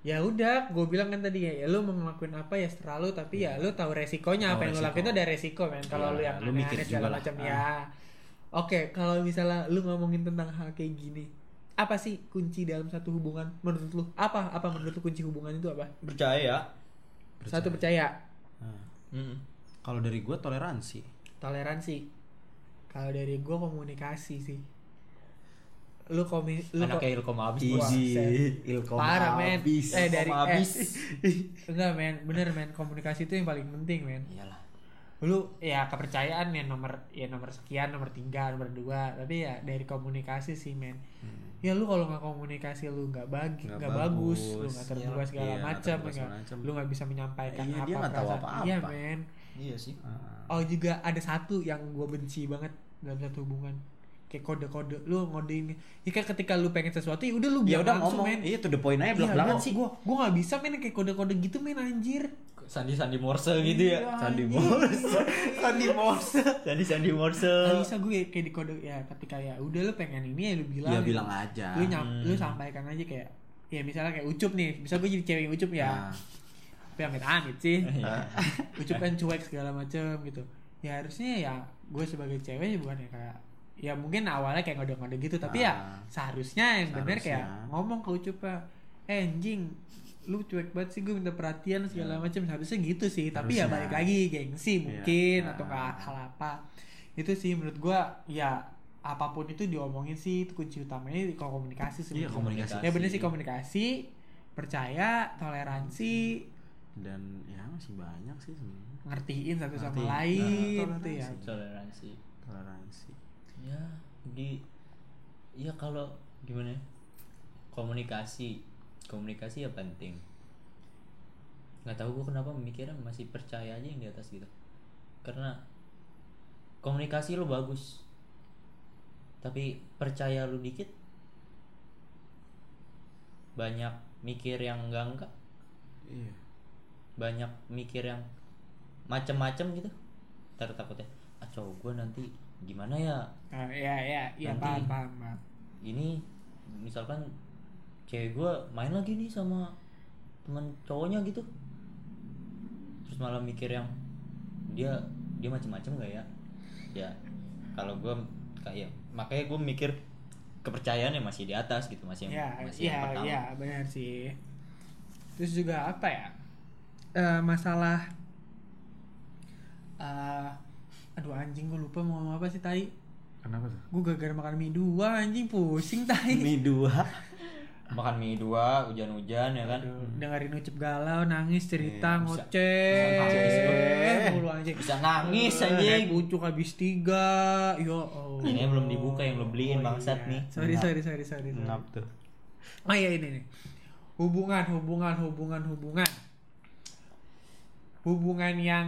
ya udah gue bilang kan tadi ya, ya lu mau ngelakuin apa ya setelah lu tapi ya lu tahu resikonya Tahu apa yang lu lakuin itu ada resiko men. Kalau Iya, lu yang lu mikir segala macam Ah. ya. Oke kalau misalnya lu ngomongin tentang hal kayak gini apa sih kunci dalam satu hubungan menurut lu? Apa apa menurut lu kunci hubungan itu apa? Percaya. Satu percaya. Nah, Mm. kalau dari gue toleransi. Toleransi. Kalau dari gue komunikasi sih. Lu komi lu ko- anaknya ilkom abis set. ilkom parah men. abis. eh dari Ilkom abis. eh, enggak men. Bener men. Komunikasi itu yang paling penting men. Iyalah lu ya kepercayaan ya nomor ya nomor sekian nomor tiga nomor dua. Tapi ya dari komunikasi sih men. Hmm. ya lu kalau nggak komunikasi lu nggak bagi Nggak bagus. bagus. lu nggak terbuka Iya, segala iya, macam lu nggak bisa menyampaikan Iya, apa dia tahu apa-apa. iya men. Iya sih. Oh juga ada satu yang gue benci banget dalam satu hubungan. Kayak kode-kode lu ngodein. Ya kayak ketika lu pengen sesuatu ya udah lu ya udah langsung ngomong. men. Iya to the point aja belak belakan sih gue gue nggak bisa men kayak kode-kode gitu men anjir sandi sandi morse gitu ya Iya, Sandi anjir. Morse. Sandi Morse sandi sandi morse Gak bisa gue kayak di kode ya ketika ya udah lu pengen ini ya lu bilang ya gitu. bilang aja lu nyam, Hmm. lu sampaikan aja kayak ya misalnya kayak ucup nih bisa gue jadi cewek yang ucup ya Nah, tapi amit amit sih Iya. ucup kan cuek segala macem gitu ya harusnya ya gue sebagai cewek ya bukan ya kayak ya mungkin awalnya kayak ngode-ngode gitu tapi ya Ah. seharusnya yang bener kayak ngomong ke ucup eh anjing lu cuek banget sih gue minta perhatian segala macam seharusnya gitu sih tapi ya Harusnya. balik lagi gengsi mungkin Iya. atau nggak hal apa itu sih menurut gue ya apa pun itu diomongin sih itu kunci utamanya di komunikasi sih Iya, menurut gua. komunikasi. ya bener sih komunikasi percaya toleransi dan ya masih banyak sih sebenarnya ngertiin satu sama Ngertiin. lain Nah, itu ya toleransi. toleransi toleransi ya di ya kalau gimana ya? komunikasi komunikasi ya penting. Nggak tahu gue kenapa mikirnya masih percaya aja yang di atas gitu. Karena komunikasi lo bagus. Tapi percaya lu dikit banyak mikir yang enggak enggak. Iya. Banyak mikir yang macem-macem gitu. Ntar takutnya ah cowok gue nanti gimana ya? Ah, ya ya ya Nanti- paham paham paham. ini misalkan cewek gue main lagi nih sama teman cowoknya gitu. Terus malah mikir yang dia dia macem-macem gak ya? Ya kalau gue kayak makanya gue mikir kepercayaannya masih di atas gitu masih yang ya masih ya yang pertama. ya benar sih. Terus juga apa ya? Eh, masalah eh aduh anjing gue lupa mau ngomong apa sih tai? Kenapa tuh? Gue gagal makan mie dua anjing pusing tai. Mie dua makan mie dua hujan-hujan ya kan Aduh, dengerin ucap galau nangis cerita Iya, bisa- ngoceh bisa nangis, Eh, mulu anjing bisa nangis Eh, anjing naik pucuk habis tiga yo oh. Ini belum dibuka, yang belum beliin, bangsat nih. sorry sorry sorry sorry, sorry. ngap tuh Oh iya ini nih. Hubungan, hubungan, hubungan, hubungan. Hubungan yang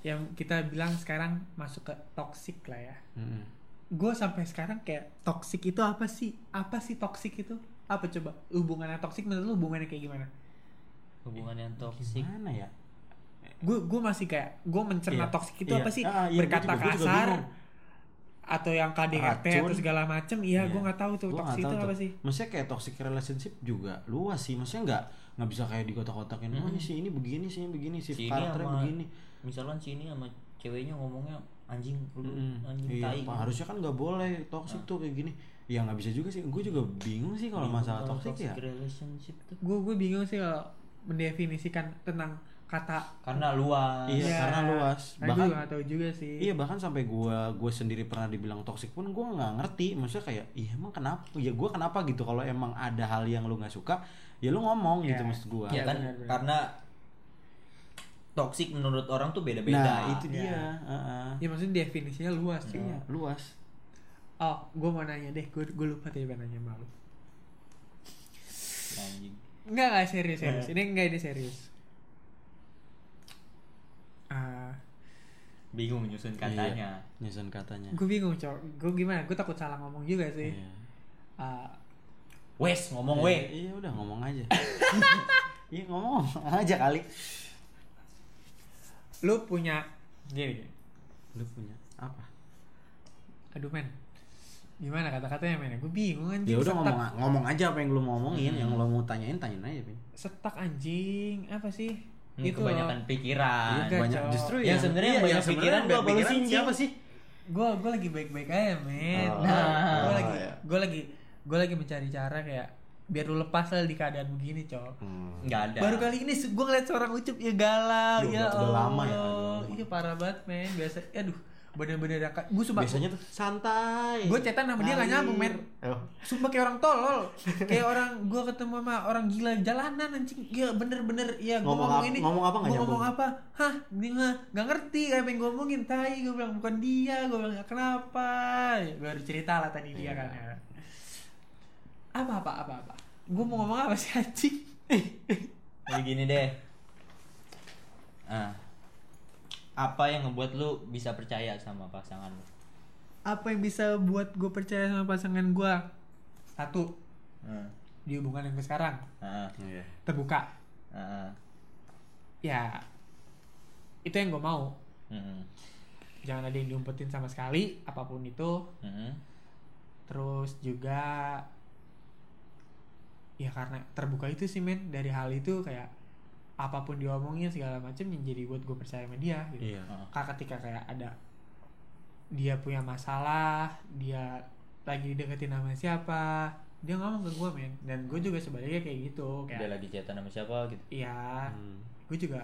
yang kita bilang sekarang masuk ke toxic lah ya. Mm-mm. Gue sampai sekarang kayak toxic itu apa sih? Apa sih toxic itu? Apa coba? Hubungan yang toxic menurut lu hubungannya kayak gimana? hubungan yang toksik gimana ya Gue gue masih kayak gue mencerna Iya, toxic itu iya. apa sih? Ah, iya, Berkata gua juga- gua juga kasar bingung. atau yang KDRT Racun. atau segala macem? Iya, gue nggak tahu tuh nggak itu tahu apa tuh. sih? Maksudnya kayak toxic relationship juga luas sih. Maksudnya nggak nggak bisa kayak di kotak-kotakin. Oh ini sih ini begini sih ini begini sih si karakternya sama begini. misalkan si ini sama ceweknya ngomongnya anjing lu Mm-mm. anjing Iya, tai harusnya kan nggak boleh toxic tuh kayak gini. Ya nggak bisa juga sih. Gue juga bingung sih kalau masalah kalau toxic ya. relationship tuh Gue gue bingung sih kalau mendefinisikan tentang kata karena luas Iya, Ya, karena luas. Nah, gue Bahkan gak tahu juga sih. Iya bahkan sampai gua gue sendiri pernah dibilang toxic pun gua nggak ngerti maksudnya kayak iya emang kenapa ya gua kenapa gitu kalau emang ada hal yang lu nggak suka ya lu ngomong Iya. gitu maksud gua ya Iya, kan benar, benar. karena toksik menurut orang tuh beda-beda nah itu Iya. dia heeh. Ya maksudnya definisinya luas cuy. Iya, luas Oh, gue mau nanya deh. Gue gue lupa tadi nanya sama lu. anjing Enggak enggak serius serius. Ini enggak ini serius. Ah, bingung nyusun katanya Iya, nyusun katanya gue bingung cowok. Gue gimana? Gue takut salah ngomong juga sih. Iya. Ah, wes ngomong Iya, we iya udah ngomong aja iya ngomong aja kali lu punya gini. lu punya apa Aduh men. Gimana kata-katanya men? Gue bingung anjing. ya udah ngomong ngomong aja apa yang lu mau ngomongin Hmm. yang lu mau tanyain tanyain aja Pin. Setak anjing. Apa sih? ini Itu kebanyakan loh. pikiran Enggak, banyak Cok. justru Yang sebenarnya iya, banyak yang sebenarnya pikiran banyak gua pikiran siapa sih gue gue lagi baik-baik aja men Oh. nah gue Oh, lagi iya. gue lagi gue lagi mencari cara kayak biar lu lepas lah di keadaan begini cok Hmm. nggak ada baru kali ini gue ngeliat seorang ucup ya galau Duh, ya udah- udah lama ya, iya parah banget men biasa aduh bener-bener gue sumpah Biasanya tuh santai. gue cetan sama dia gak nyambung men. Oh. Sumpah kayak orang tolol. Kayak orang Gue ketemu sama orang gila jalanan anjing. Iya bener-bener. Iya gue Ngomong ngomong, ini. ngomong apa Gue ngomong apa? Hah? Dia nggak nggak ngerti Kayak pengen ngomongin Tai Gue bilang bukan dia. Gue bilang kenapa? Gue baru cerita lah tadi dia kan ya. Apa apa apa apa? Gue mau ngomong apa sih anjing? Jadi gini deh. Ah. Apa yang ngebuat lu bisa percaya sama pasangan lu? Apa yang bisa buat gue percaya sama pasangan gue Satu Hmm. Di hubungan yang sekarang Ah, Iya. Terbuka ah, ah. Ya Itu yang gue mau Mm-mm. Jangan ada yang diumpetin sama sekali Apa pun itu Mm-mm. terus juga ya karena terbuka itu sih men dari hal itu kayak apa pun diomongin segala macam yang jadi buat gue percaya sama dia gitu Iya. Ketika kayak ada dia punya masalah dia lagi deketin sama siapa dia ngomong ke gue men dan gue juga sebaliknya kayak gitu Dia kayak lagi chatan sama siapa gitu. iya Hmm. gue juga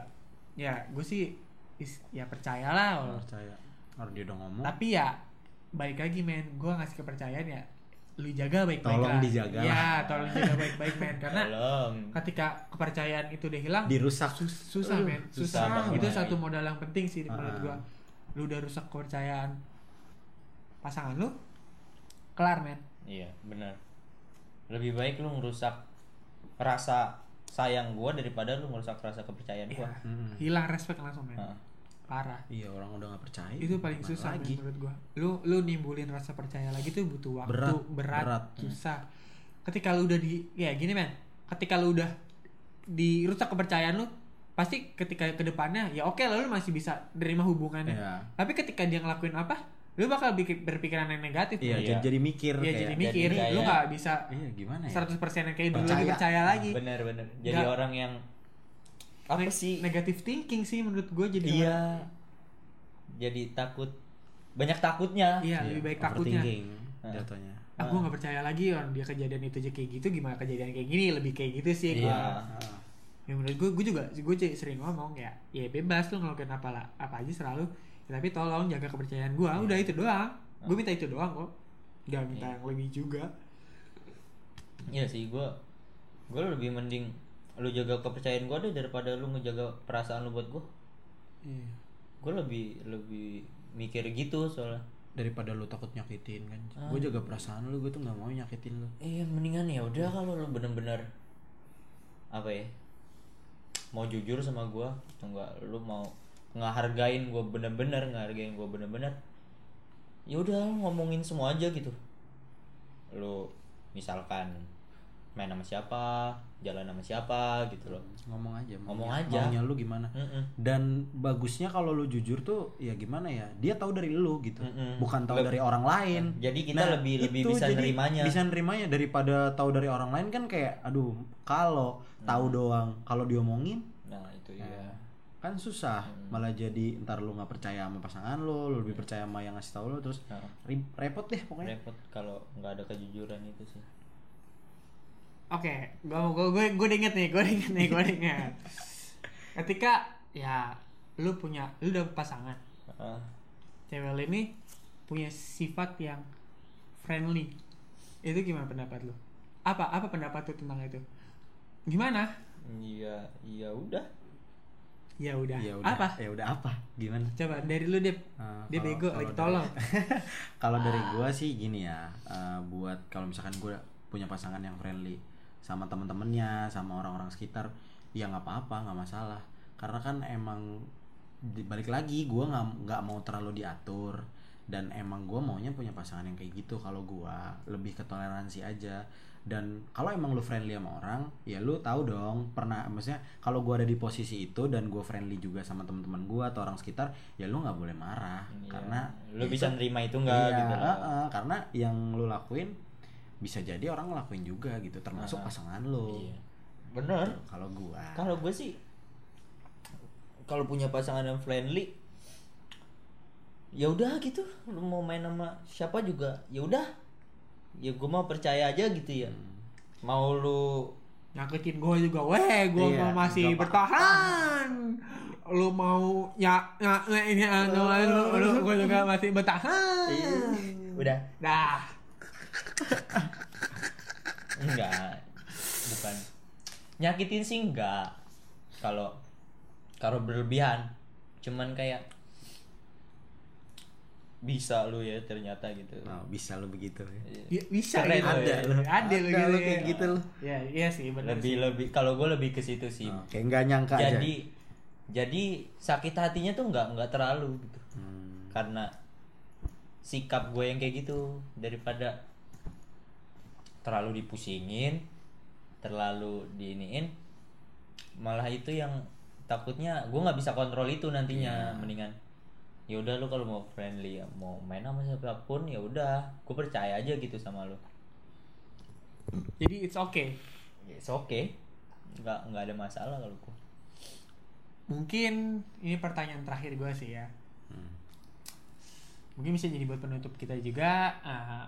ya gue sih is- ya percayalah Nggak percaya. Kalau dia udah ngomong. tapi ya balik lagi men gue ngasih kepercayaan ya lu jaga baik-baik Tolong lah. dijaga ya tolong jaga baik-baik men karena Tolong. ketika kepercayaan itu udah hilang dirusak. sus- susah Aduh, men susah susah, banget. itu satu modal yang penting sih menurut Ah. gua lu udah rusak kepercayaan pasangan lu kelar men Iya, benar. Lebih baik lu ngerusak rasa sayang gua daripada lu ngerusak rasa kepercayaan gua. Hmm. hilang respect langsung men Ah. Parah Iya orang udah nggak percaya. itu paling susah lagi. menurut gua lu lu nimbulin rasa percaya lagi tuh butuh waktu Berat, berat, berat. susah ketika lu udah di ya gini men ketika lu udah dirusak kepercayaan lu pasti ketika ke depannya ya oke lah lu masih bisa nerima hubungannya Iya. tapi ketika dia ngelakuin apa lu bakal bikin berpikiran yang negatif Iya, men. jadi, mikir Iya kayak. jadi mikir jadi lu kayak- nggak bisa Iya gimana ya? 100% yang kayak dulu Percaya. lagi percaya lagi Bener bener. Jadi Nggak- orang yang apa sih? negative thinking sih menurut gue jadi Iya. orang- Jadi takut banyak takutnya. iya lebih baik takutnya overthinking Ah. jatuhnya. aku nggak percaya lagi orang dia kejadian itu aja kayak gitu gimana kejadian kayak gini lebih kayak gitu sih Iya. Ah. ya menurut gue gue juga gue sering ngomong ya ya bebas lu ngelakuin apa lah apa aja selalu ya, tapi tolong jaga kepercayaan gue udah itu doang gue minta itu doang kok gak minta yang lebih juga Iya sih gua gua lebih mending lu jaga kepercayaan gua deh daripada lu ngejaga perasaan lu buat gua. iya Gua lebih lebih mikir gitu soalnya. Daripada lu takut nyakitin kan. Ah. Gue jaga perasaan lu, gue tuh nggak mau nyakitin lu. Iya mendingan ya udah kalau lu bener-bener apa ya mau jujur sama gua atau enggak lu mau ngehargain gua bener-bener ngehargain gua bener-bener ya udah ngomongin semua aja gitu lu misalkan main sama siapa jalan sama siapa gitu loh Ngomong aja. Ngomong maunya- aja. Maunya lu gimana? Mm-mm. Dan bagusnya kalau lu jujur tuh ya gimana ya? Dia tahu dari lu gitu. Mm-mm. Bukan tahu Leb- dari orang lain. Nah, jadi kita lebih- lebih bisa jadi nerimanya. Bisa nerimanya daripada tahu dari orang lain kan kayak aduh, kalau tahu Hmm. doang, kalau diomongin nah itu ya Nah, kan susah Hmm. malah jadi ntar lu nggak percaya sama pasangan lu lu lebih percaya sama yang ngasih tahu lu terus Nah, repot deh pokoknya repot kalau nggak ada kejujuran itu sih Oke, gue gue gue gue udah inget nih, gue udah inget nih, gue udah inget. Ketika ya lu punya, lu udah pasangan, Ah, cewek lu ini punya sifat yang friendly, itu gimana pendapat lu? Apa apa pendapat lu tentang itu? Gimana? iya iya udah Ya udah. ya udah Apa? ya udah apa gimana Coba dari lu deh. Nah, Dia bego kalau lagi dari- tolong. kalau dari gua sih gini ya eh, buat kalau misalkan gua punya pasangan yang friendly sama temen-temennya sama orang-orang sekitar ya nggak apa-apa nggak masalah. Karena kan emang balik lagi gua nggak nggak mau terlalu diatur. Dan emang gua maunya punya pasangan yang kayak gitu. Kalau gua lebih ke toleransi aja. Dan kalau emang lu friendly sama orang ya lu tahu dong pernah maksudnya kalau gua ada di posisi itu dan gua friendly juga sama teman-teman gua atau orang sekitar ya lu nggak boleh marah. Iya. karena lu ya bisa nerima itu nggak Iya, gitu loh. heeh, karena yang lu lakuin bisa jadi orang ngelakuin juga gitu termasuk Ah, pasangan lu iya. Bener. Kalau gua. Kalau gue sih kalau punya pasangan yang friendly ya udah gitu. Lu mau main sama siapa juga ya udah. Ya gue mau percaya aja gitu ya. Mau lu nyakitin gue juga weh gue Iya, mau masih bertahan. Lu mau ya ya ya, ini anu lu, lu gue juga masih bertahan. Udah. Dah enggak bukan nyakitin sih enggak kalau kalau berlebihan cuman kayak bisa lu ya ternyata gitu Nah, bisa lo begitu ya. Ya, bisa Keren gitu. lu ya. ada lu Ada gitu lu ya. kayak gitu lu. ya iya sih benar lebih lebih kalau gue lebih ke situ sih Oh, kayak nggak nyangka aja. jadi jadi sakit hatinya tuh nggak nggak terlalu gitu Hmm. karena sikap gue yang kayak gitu daripada terlalu dipusingin terlalu diiniin malah itu yang takutnya gue nggak bisa kontrol itu nantinya mendingan ya udah lu kalau mau friendly ya mau main sama siapa pun ya udah gue percaya aja gitu sama lu. Jadi it's okay. Oke okay. Nggak nggak ada masalah kalau gue mungkin ini pertanyaan terakhir gue sih ya. Hmm. mungkin bisa jadi buat penutup kita juga. Eh,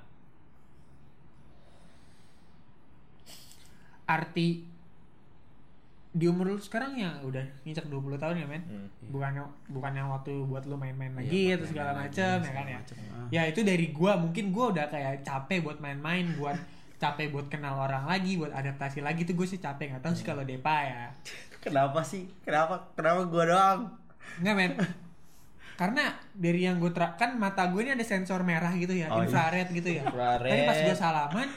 arti di umur lu sekarang yang udah nginjak 20 tahun ya men Hmm. bukan bukan yang waktu buat lu main-main Iya, lagi buat atau segala macem ya kan ya macem. Ya itu dari gua mungkin gua udah kayak capek buat main-main buat capek buat kenal orang lagi buat adaptasi lagi tuh gue sih capek nggak tahu Iya. sih kalau Depa ya Kenapa sih? Kenapa? Kenapa gua doang? Nggak men Karena dari yang gue kan mata gue ini ada sensor merah gitu ya Oh, iya. Infrared gitu ya Infrared. Tadi pas gue salaman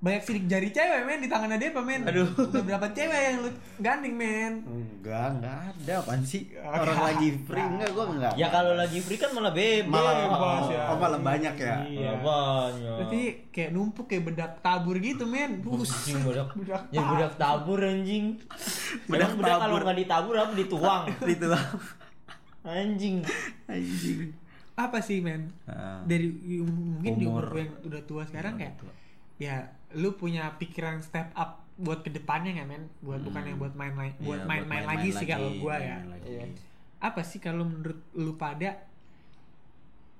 Banyak sidik jari cewek men di tangannya dia men Aduh. Udah berapa cewek yang lu ganding men Enggak, enggak ada apaan sih? Enggak Orang lagi free enggak gua enggak. ya kalau lagi free kan malah bebas malah bebas oh, ya. oh, malah banyak ya. Iya. Malah banyak Berarti kayak numpuk kayak bedak tabur gitu men Bus Anjing budak Budak Ya budak tabur anjing Budak Emang budak kalau nggak ditabur apa dituang Itu lah. Anjing Anjing. Apa sih men Ah. Dari mungkin di umur Umur. gue yang udah tua sekarang Udah kayak tua. ya lu punya pikiran step up buat ke depannya nggak men buat bukan yang buat main main buat Iya, main-main lagi sih kalau gua ya. Iya. apa sih kalau menurut lu pada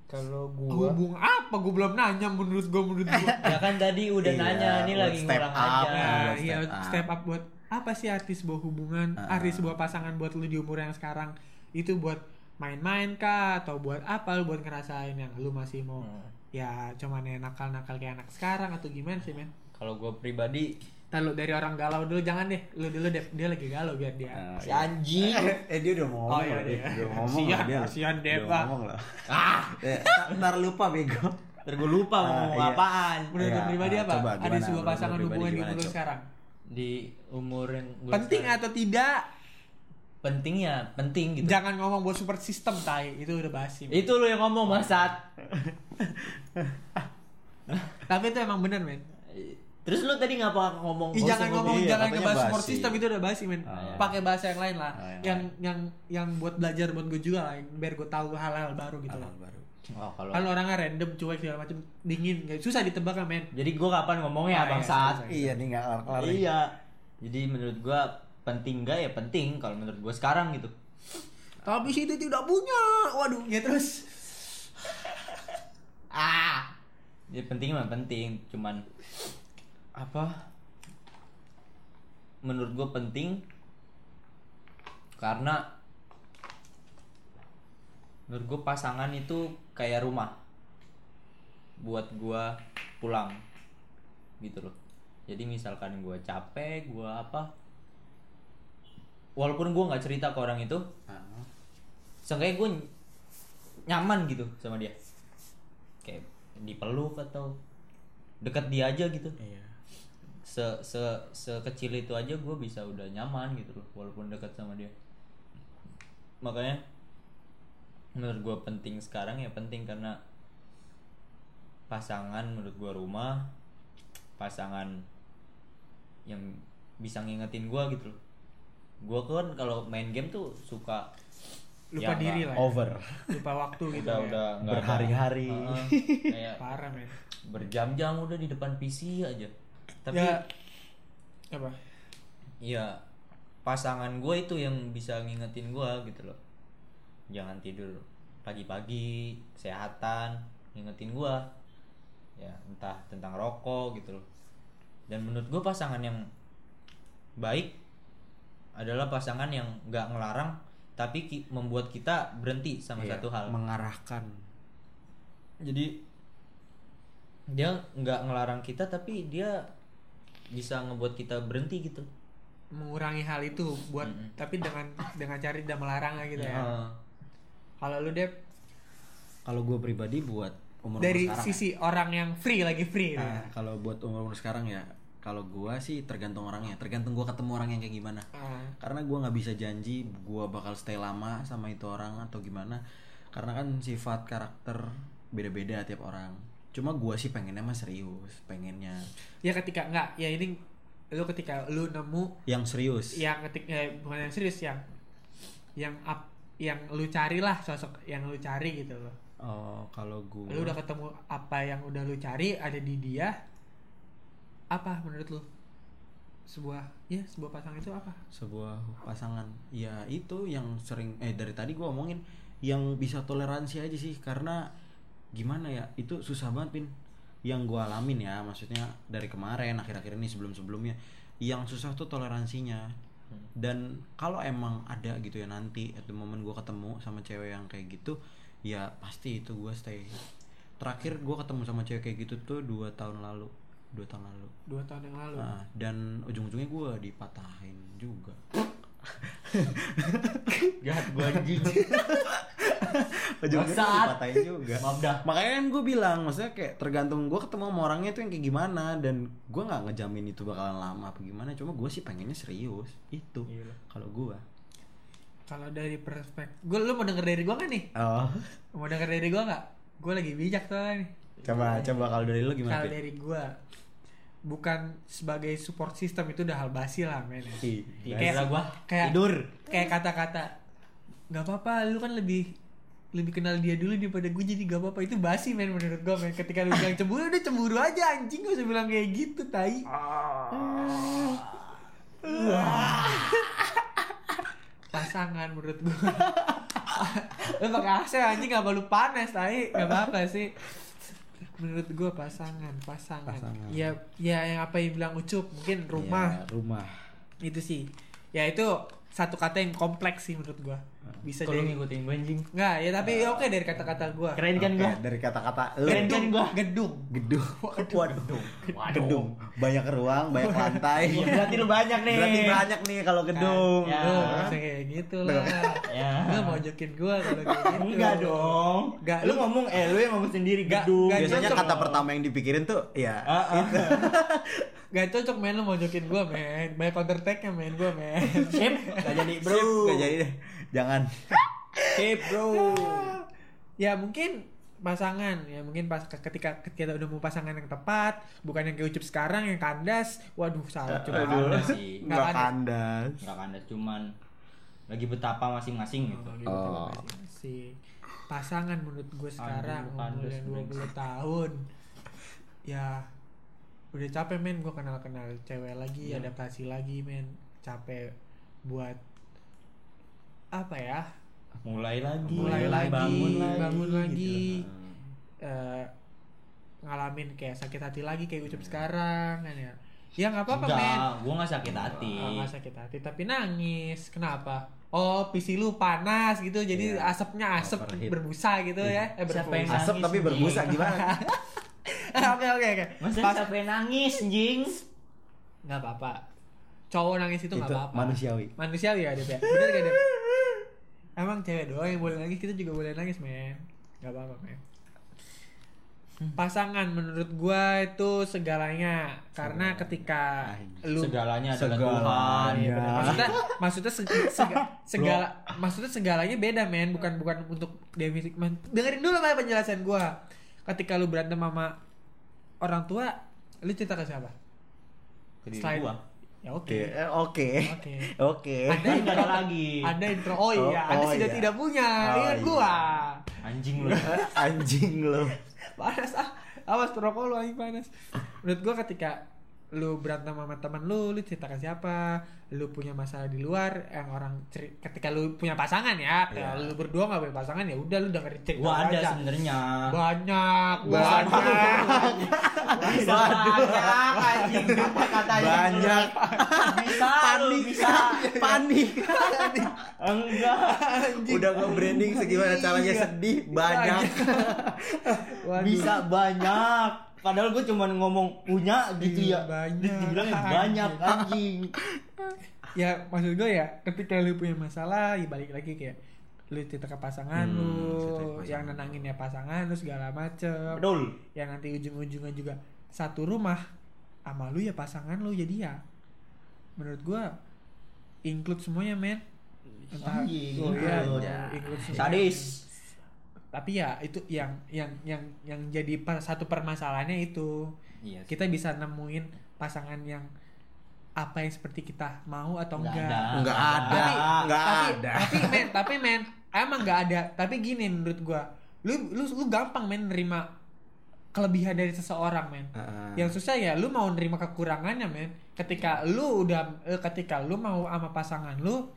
Kalau hubung apa gua belum nanya menurut gua menurut gua Ya kan tadi udah Iya, nanya Ini lagi step ngulang up. aja nah, iya step up. step up buat apa sih arti sebuah hubungan Ah. arti sebuah pasangan buat lu di umur yang sekarang itu buat main-main kah atau buat apa lu buat ngerasain yang lu masih mau Hmm. ya cuman nakal-nakal kayak anak sekarang atau gimana sih men Kalau gue pribadi Ntar lu dari orang galau dulu jangan deh. Lu dulu deh dia lagi galau biar dia. Ah, Si iya. anjing. Eh dia udah mau ngomong Oh, iya, dia iya. udah ngomong Kasihan, dia kasihan dia, Udah Pak. ngomong loh. Ah! Eh, ntar- lupa bego. Ntar gue lupa mau Ah, ngomong iya. apaan. Menurut Iya, pribadi ah, apa? coba, ada gimana? sebuah pasangan hubungan di umur sekarang? Di umur yang gua penting sekarang- atau tidak? Penting ya Penting gitu. Jangan ngomong buat support system tai. Itu udah basi. Itu lu yang ngomong Masat tapi itu emang bener men Terus lu tadi ngapa ngomong Ih, jangan ngomong iya, jangan ngebahas support system itu udah basi men Oh, iya. pakai bahasa yang lain lah. Oh, yang yang yang yang buat belajar buat gue juga lah biar gue tahu hal-hal baru gitu Hal loh baru. Oh, kalau kan orangnya random cuek segala macam dingin nggak susah ditebak kan men. Jadi gua kapan ngomongnya Oh, iya, Bang Saat? iya nih nggak kelar kelar Iya. Jadi menurut gua penting gak ya penting kalau menurut gua sekarang gitu. tapi situ tidak punya. Waduh ya terus. Ah. Ya penting mah penting, cuman apa? Menurut gua penting karena menurut gua pasangan itu kayak rumah buat gua pulang gitu loh. Jadi misalkan gua capek, gua apa? Walaupun gua nggak cerita ke orang itu, Ah, seenggaknya gue nyaman gitu sama dia kayak dipeluk atau deket dia aja gitu iya se se sekecil itu aja gue bisa udah nyaman gitu loh walaupun dekat sama dia. Makanya menurut gue penting sekarang ya penting karena pasangan menurut gue rumah pasangan yang bisa ngingetin gue gitu loh. Gue kan kalau main game tuh suka lupa ya diri lah ya. over. Lupa waktu gitu udah ya. udah Berhari-hari. Heeh, kayak parah men. berjam-jam udah di depan PC aja tapi ya. Apa? Ya pasangan gue itu yang bisa ngingetin gue gitu loh. Jangan tidur pagi-pagi kesehatan ngingetin gue ya entah tentang rokok gitu loh. Dan menurut gue pasangan yang baik adalah pasangan yang nggak ngelarang tapi ki- membuat kita berhenti sama Iya, satu hal. mengarahkan. Jadi dia nggak ngelarang kita tapi dia bisa ngebuat kita berhenti gitu. Mengurangi hal itu buat tapi dengan dengan cari tidak melarang gitu ya. Heeh. kalau lu deh kalau gue pribadi buat umur dari sekarang sisi orang yang free lagi free ya, nih. nah, kalau buat umur umur sekarang ya kalau gue sih tergantung orangnya. Tergantung gue ketemu orang yang kayak gimana. Ah, karena gue nggak bisa janji gue bakal stay lama sama itu orang atau gimana. Karena kan sifat karakter beda-beda tiap orang cuma gue sih pengennya mah serius pengennya. Ya ketika enggak ya ini lu ketika lu nemu yang serius. Yang ketik eh, bukan yang serius yang yang up yang lu carilah sosok yang lu cari gitu loh. Oh kalau gue lu udah ketemu apa yang udah lu cari ada di dia apa menurut lu? Sebuah ya sebuah pasangan itu apa? Sebuah pasangan. Ya itu yang sering eh dari tadi gue omongin yang bisa toleransi aja sih karena gimana ya itu susah banget pin. Yang gue alamin ya maksudnya dari kemarin akhir-akhir ini sebelum sebelumnya yang susah tuh toleransinya. Dan kalau emang ada gitu ya nanti at the moment gue ketemu sama cewek yang kayak gitu ya pasti itu gue stay. Terakhir gue ketemu sama cewek kayak gitu tuh dua tahun lalu. Dua tahun lalu. Dua tahun yang lalu? Nah, dan ujung-ujungnya gue dipatahin juga jahat gue anjing. Ujungnya Bangsat. dipatahin juga. Maaf dah. Makanya kan gue bilang maksudnya kayak tergantung gue ketemu sama orangnya tuh yang kayak gimana dan gue nggak ngejamin itu bakalan lama apa gimana cuma gue sih pengennya serius itu Iya. kalau gue kalau dari perspektif gue lu mau denger dari gua kan nih? Oh. Mau denger dari gua nggak? Gue lagi bijak soalnya nih. Coba coba kalau dari lu gimana kalau dari gua bukan sebagai support system itu udah hal basi lah men. Kayak gua. kayak tidur. kayak kata-kata nggak apa-apa lu kan lebih lebih kenal dia dulu daripada gue jadi gak apa-apa. Itu basi men menurut gue men. Ketika lu bilang cemburu udah cemburu aja anjing gak usah bilang kayak gitu tai. Pasangan menurut gue lu pakai AC anjing gak lu panas tai. Gak apa-apa sih menurut gue pasangan pasangan. Pasangan. ya ya yang apa yang bilang ucup mungkin rumah. Ya, rumah. Itu sih. Ya itu satu kata yang kompleks sih menurut gua bisa kalau jadi. ngikutin gue anjing? Nggak ya tapi oke dari kata-kata gua. Keren kan Oke, gue dari kata-kata lu. Keren kan gua? gedung. Gedung. Waduh. Gedung. Banyak ruang banyak lantai. Iya, berarti lu banyak nih. Berarti banyak nih kalau gedung. Ya. Lu kayak gitu lah. Ya. lu mau jokin gua kalau kayak gitu. Enggak dong. Nggak, lu ngomong eh lu yang ngomong sendiri Nggak, gedung. nggak biasanya cocok. kata pertama yang dipikirin tuh ya. Ah, ah. Gak cocok men. Lu mau jokin gua men. Banyak counter attack nya men. Gua men. Sip gak jadi bro. Gak jadi deh jangan. Sip bro. Ya mungkin pasangan. Ya mungkin pas ketika kita udah mau pasangan yang tepat bukan yang kayak ucup sekarang yang kandas. Waduh salah. Coba Aduh. kandas sih. Nggak kandas. kandas. Nggak kandas cuman lagi betapa masing-masing gitu. Gitu Oh. si pasangan menurut gue sekarang umur yang 20 tahun. Ya udah capek men. Gue kenal kenal cewek lagi Iya. adaptasi lagi men. Capek buat apa ya? Mulai lagi. Mulai lagi bangun lagi, bangun lagi, gitu. eh, ngalamin kayak sakit hati lagi kayak ucup sekarang kan ya? Ya nggak apa-apa men. gua nggak sakit hati. Ah, nggak sakit hati tapi nangis. Kenapa? Oh PC lu panas gitu jadi Iya. asapnya asap Overheat. berbusa gitu ya. Eh Siapa berbusa yang asap tapi berbusa gimana? Oke oke oke. Masa Pas- sampai nangis jing nggak apa-apa. Cowok nangis itu nggak Itu apa-apa. manusiawi. manusiawi ya Dep ya. Bener gak Dep emang cewek doang yang boleh nangis kita juga boleh nangis men. Nggak apa-apa men. Pasangan menurut gua itu segalanya. Karena ketika lu segalanya adalah Segalanya. Tuhan. Iya, maksudnya maksudnya seg- sega- segala maksudnya segalanya beda men. Bukan bukan untuk definisi men- dengerin dulu apa penjelasan gua. Ketika lu berantem sama orang tua lu cerita ke siapa? Ke diri Selain- gua ya oke Oke, eh, oke, Oke. oke. ada intro lagi. ada intro oh iya Oh, anda oh sudah iya. tidak punya Oh, ingat iya. gua anjing lu Anjing lo. panas ah awas rokok lu anjing panas menurut gua ketika lu berantem sama teman lu lu cerita ke siapa lu punya masalah di luar yang orang ceri- ketika lu punya pasangan ya Iya. lu berdua nggak punya pasangan ya udah lu dengerin cerita gua ada aja. sebenarnya. Banyak Banyak. banyak bisa banyak anjing. Banyak. bisa lu bisa. Panik. Enggak. Udah nge branding segimana caranya Iya. sedih banyak. Bisa banyak padahal gue cuma ngomong punya gitu Iya, ya banyak. Terus dibilangnya banyak anjing ya maksud gue ya ketika lu punya masalah ya balik lagi kayak lu cerita ke pasangan Hmm, lu pasangan. yang nenangin ya pasangan lu segala macem betul yang nanti ujung-ujungnya juga satu rumah sama lu ya pasangan lu jadi ya menurut gua include semuanya men entah Anjing, oh, iya, include. ya, include semuanya. sadis tapi ya itu yang yang yang yang jadi per- satu permasalahannya itu. Iya kita bisa nemuin pasangan yang apa yang seperti kita mau atau Nggak enggak. ada. nggak ada tapi nggak tapi, ada. tapi men tapi men emang nggak ada. Tapi gini menurut gua lu lu lu gampang men nerima kelebihan dari seseorang men. Heeh. yang susah ya lu mau nerima kekurangannya men. Ketika lu udah eh, ketika lu mau sama pasangan lu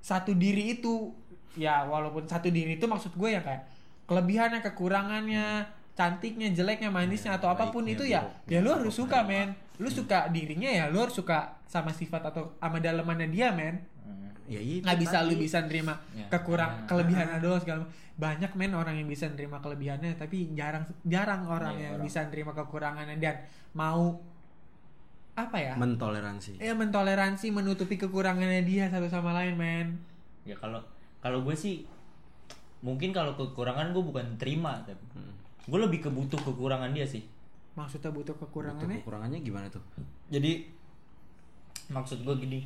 satu diri itu ya walaupun satu diri itu maksud gue ya kayak kelebihannya kekurangannya cantiknya jeleknya manisnya Ya, atau apa pun baiknya, itu ya ya lu harus suka men. Lu suka dirinya ya lu harus suka sama sifat atau sama dalemannya dia men. Hmm. ya itu nggak bisa lu bisa nerima Ya. kekurang Ya. kelebihannya doang segala banyak men orang yang bisa nerima kelebihannya tapi jarang jarang orang Iya, yang orang. bisa nerima kekurangannya dan mau apa ya? Mentoleransi. Ya mentoleransi menutupi kekurangannya dia satu sama lain men. Ya kalau kalau gue sih mungkin kalau kekurangan gue bukan terima tapi Hmm. gue lebih ke butuh kekurangan dia sih. Maksudnya butuh Butuh kekurangannya kekurangannya gimana tuh? Jadi maksud gue gini.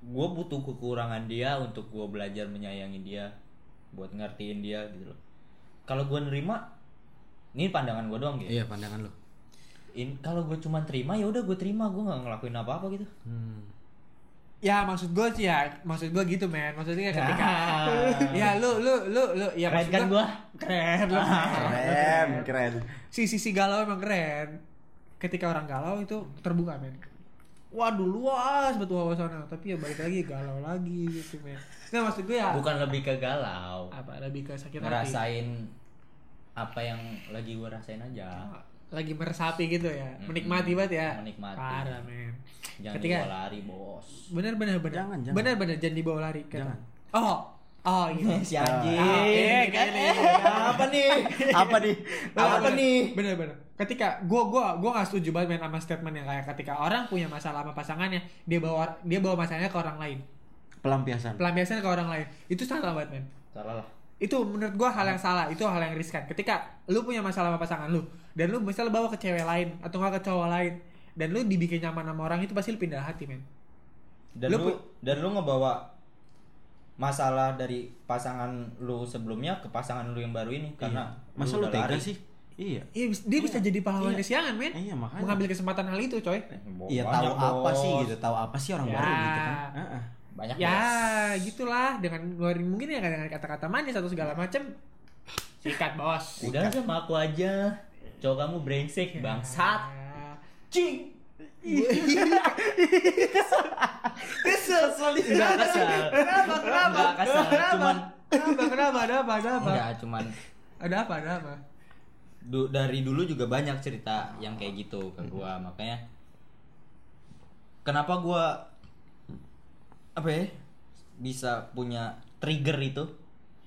Gue butuh kekurangan dia untuk gue belajar menyayangi dia buat ngertiin dia gitu loh. Kalau gue nerima ini pandangan gue doang gitu. Iya pandangan lu. In, kalau gue cuma terima ya udah gue terima gue nggak ngelakuin apa apa gitu. Hmm. Ya maksud gue sih ya maksud gue gitu men. Maksudnya ketika ya lu lu lu lu ya keren maksud kan gua- gue keren lu keren keren. Si sisi galau emang keren. Ketika orang galau itu terbuka men. Waduh luas betul wawasannya. Tapi ya balik lagi galau lagi gitu men. Nggak maksud gue ya bukan lebih ke galau. Apa lebih ke sakit hati? Ngerasain apa yang lagi gue rasain aja lagi meresapi gitu ya. Menikmati banget ya. Menikmati. parah men. Jangan Ketika- dibawa lari bos. Bener bener bener. Jangan, jangan. bener bener. Jangan dibawa lari kata. Jangan. oh oh iya. Si anjing. Ah, eh, kan? apa nih? Apa nih? Apa Bener, nih? Bener bener. Ketika gua gua gua nggak setuju banget main sama statement yang kayak ketika orang punya masalah sama pasangannya dia bawa dia bawa masalahnya ke orang lain. Pelampiasan. Pelampiasannya ke orang lain. Itu salah banget men. Salah lah itu menurut gua hal yang salah itu hal yang riskan. Ketika lu punya masalah sama pasangan lu dan lu misalnya bawa ke cewek lain atau nggak ke cowok lain dan lu dibikin nyaman sama orang itu pasti lu pindah hati men. Dan Lu lu, dan lu ngebawa masalah dari pasangan lu sebelumnya ke pasangan lu yang baru ini karena Iya. masa lu udah tega lari. sih? Iya. Iya, dia bisa jadi pahlawan Iya. kesiangan men. Iya makanya. Mengambil kesempatan hal itu coy. Bo- iya tahu apa sih gitu tahu apa sih orang Ya. baru gitu kan. Heeh. Banyak ya bos. gitulah. Dengan ngeluarin mungkin ya dengan kata-kata manis atau segala macem. Sikat bos. Udah sama aku aja. Cowok kamu brengsek bangsat. Ya. cing. Kesel. Enggak kesel. kenapa kenapa? Enggak kesel, kenapa? cuman kenapa kenapa? Ada apa ada apa? Enggak cuman ada apa ada apa? Du- dari dulu juga banyak cerita yang kayak gitu ke gua. Makanya kenapa gua apa ya? Bisa punya trigger itu.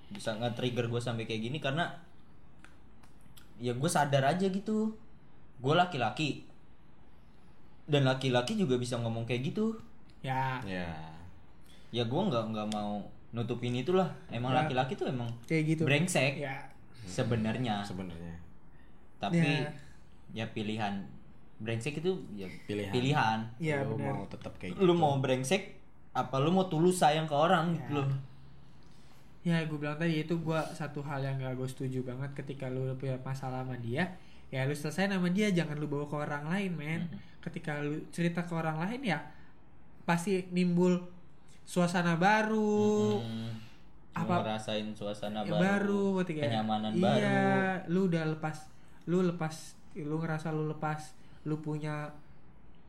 Bisa nge-trigger gue sampai kayak gini karena ya gue sadar aja gitu. Gue laki-laki. Dan laki-laki juga bisa ngomong kayak gitu. Ya. Ya. Ya gue nggak nggak mau nutupin itulah. Emang Ya. laki-laki tuh emang kayak gitu. brengsek. Ya. Sebenarnya. Sebenarnya. Tapi Ya. ya pilihan. Brengsek itu ya Pilihan. pilihan, Iya, lu mau tetap kayak gitu. lu mau brengsek apa lu mau tulus sayang ke orang? Ya. gitu loh. Ya gue bilang tadi itu gue satu hal yang gak gue setuju banget ketika lu punya masalah sama dia ya lu selesai sama dia jangan lu bawa ke orang lain men. Ketika lu cerita ke orang lain ya pasti nimbul suasana baru. Hmm, apa- ngerasain suasana ya baru, baru kenyamanan iya, baru. lu udah lepas lu lepas lu ngerasa lu lepas lu punya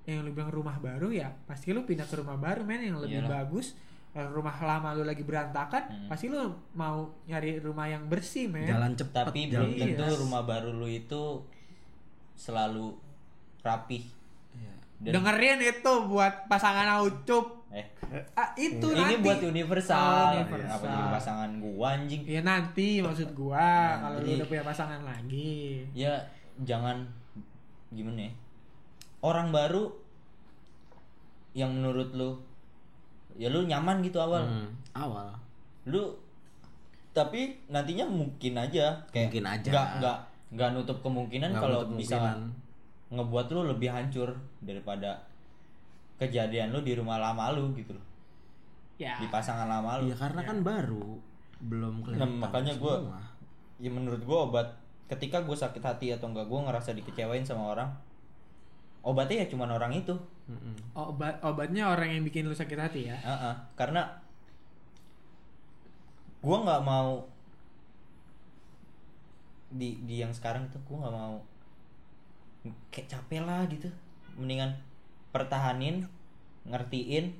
yang lu bilang rumah baru ya pasti lu pindah ke rumah baru men yang lebih Iyalah. bagus Kalau rumah lama lu lagi berantakan Hmm. pasti lu mau nyari rumah yang bersih men jalan cepat tapi belum Iya. tentu rumah baru lu itu selalu rapih Iya. dan Dengerin itu buat pasangan Aucup. eh Ah, itu ini nanti. buat universal, Oh, universal. apa jadi pasangan gua anjing Ya nanti maksud gua Nah, kalau lu udah punya pasangan lagi. ya jangan gimana ya orang baru yang menurut lu ya lu nyaman gitu awal Hmm, awal. lu tapi nantinya mungkin aja kayak Mungkin aja. nggak nggak nggak nutup kemungkinan kalau menutup bisa kemungkinan. ngebuat lu lebih hancur daripada kejadian lu di rumah lama lu gitu loh Ya. di pasangan lama lu Iya karena kan baru belum nah, kelihatan. makanya gua semua. ya menurut gua obat ketika gue sakit hati atau enggak gue ngerasa dikecewain sama orang obatnya ya cuman orang itu Mm-mm. Obat obatnya orang yang bikin lu sakit hati ya. Heeh, karena gua nggak mau di di yang sekarang itu gua nggak mau kayak capek lah gitu mendingan pertahanin ngertiin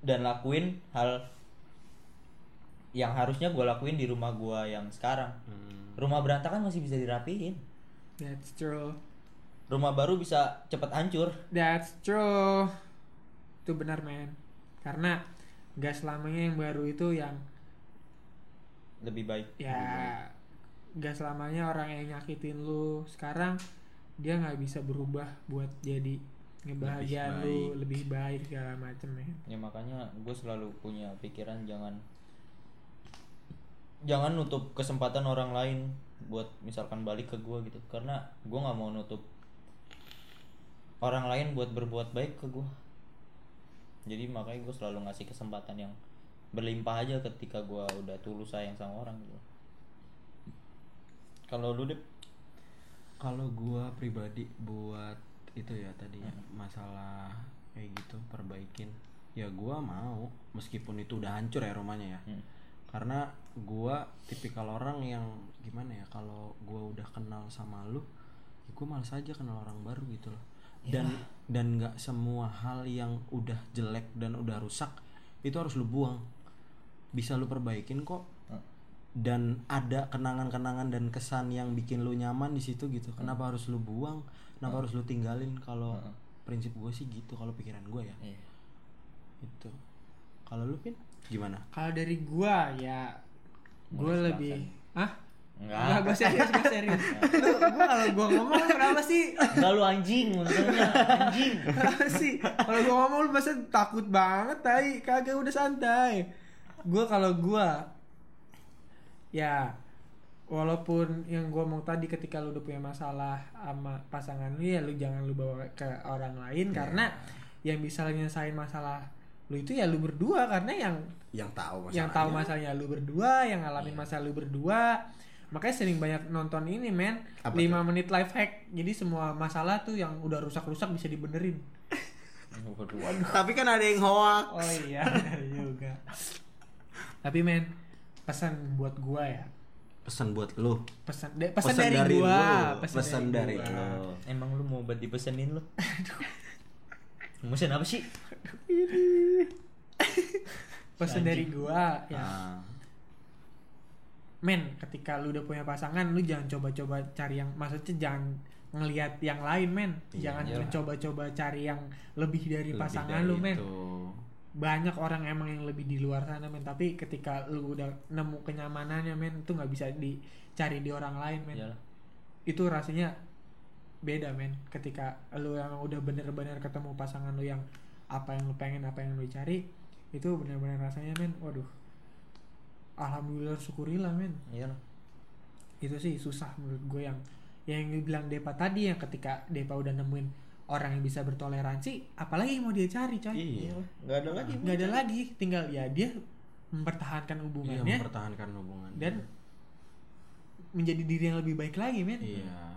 dan lakuin hal yang harusnya gua lakuin di rumah gua yang sekarang Hmm. rumah berantakan masih bisa dirapiin That's true. Rumah baru bisa cepet hancur That's true. Itu benar men. Karena gak selamanya yang baru itu yang lebih baik ya gak selamanya orang yang nyakitin lu sekarang dia nggak bisa berubah buat jadi ngebahagiaan lu baik. lebih baik segala macem men. ya makanya gue selalu punya pikiran jangan jangan nutup kesempatan orang lain buat misalkan balik ke gue gitu karena gue nggak mau nutup orang lain buat berbuat baik ke gue jadi makanya gue selalu ngasih kesempatan yang berlimpah aja ketika gue udah tulus sayang sama orang gitu kalau lu deh Kalau gua pribadi buat itu ya tadi ya, masalah kayak gitu perbaikin. Ya gua mau meskipun itu udah hancur ya rumahnya ya. Hmm. Karena gua tipikal orang yang gimana ya kalau gua udah kenal sama lu, ya gua malas aja kenal orang baru gitu loh. Dan dan nggak semua hal yang udah jelek dan udah rusak itu harus lu buang. Bisa lu perbaikin kok. Dan ada kenangan-kenangan dan kesan yang bikin lu nyaman di situ gitu. Kenapa harus lu buang? Kenapa harus lu tinggalin? Kalau Hmm. prinsip gue sih gitu kalau pikiran gue ya. Iya. itu. Kalau lu pin gimana? Kalau dari gua ya gua Mulai lebih ah Enggak. Enggak, gue serius, gue serius. Lu, gua kalau gua ngomong kenapa sih? Enggak lu anjing maksudnya anjing Kenapa sih? Kalau gua ngomong lu pasti takut banget, tai. Kagak udah santai. Gua kalau gua ya walaupun yang gua mau tadi ketika lu udah punya masalah sama pasangan lu ya lu jangan lu bawa ke orang lain karena yang bisa nyelesain masalah lu itu ya lu berdua karena yang yang tahu yang tahu masalahnya lu berdua, yang ngalamin Iya. masalah lu berdua. Makanya sering banyak nonton ini, men. Apa 5 menit life hack. Jadi semua masalah tuh yang udah rusak-rusak bisa dibenerin. Waduh. tapi kan ada yang hoak Oh iya, juga. Tapi men, pesan buat gua ya. pesan buat lu Pesan de- pesan, dari, gua, lu. pesan dari, gua. lu Emang lu mau obat dipesenin lu? Mesen apa sih? Pesan dari gua ya. Ah, Men, ketika lu udah punya pasangan, lu jangan coba-coba cari yang maksudnya jangan ngelihat yang lain, men. Iya, jangan iyalah. mencoba-coba cari yang lebih dari lebih pasangan dari lu, men. itu. banyak orang emang yang lebih di luar sana men tapi ketika lu udah nemu kenyamanannya men itu nggak bisa dicari di orang lain men Iyalah. itu rasanya beda men ketika lu emang udah bener-bener ketemu pasangan lu yang apa yang lu pengen apa yang lu cari itu bener-bener rasanya men waduh alhamdulillah syukurilah men. Iyalah. itu sih susah menurut gue yang yang bilang Depa tadi yang ketika Depa udah nemuin orang yang bisa bertoleransi apalagi yang mau dia cari coy. Iya. Enggak ada lagi. nggak ada lagi. Tinggal ya dia mempertahankan iya hubungannya. mempertahankan hubungan dan menjadi diri yang lebih baik lagi men. Iya.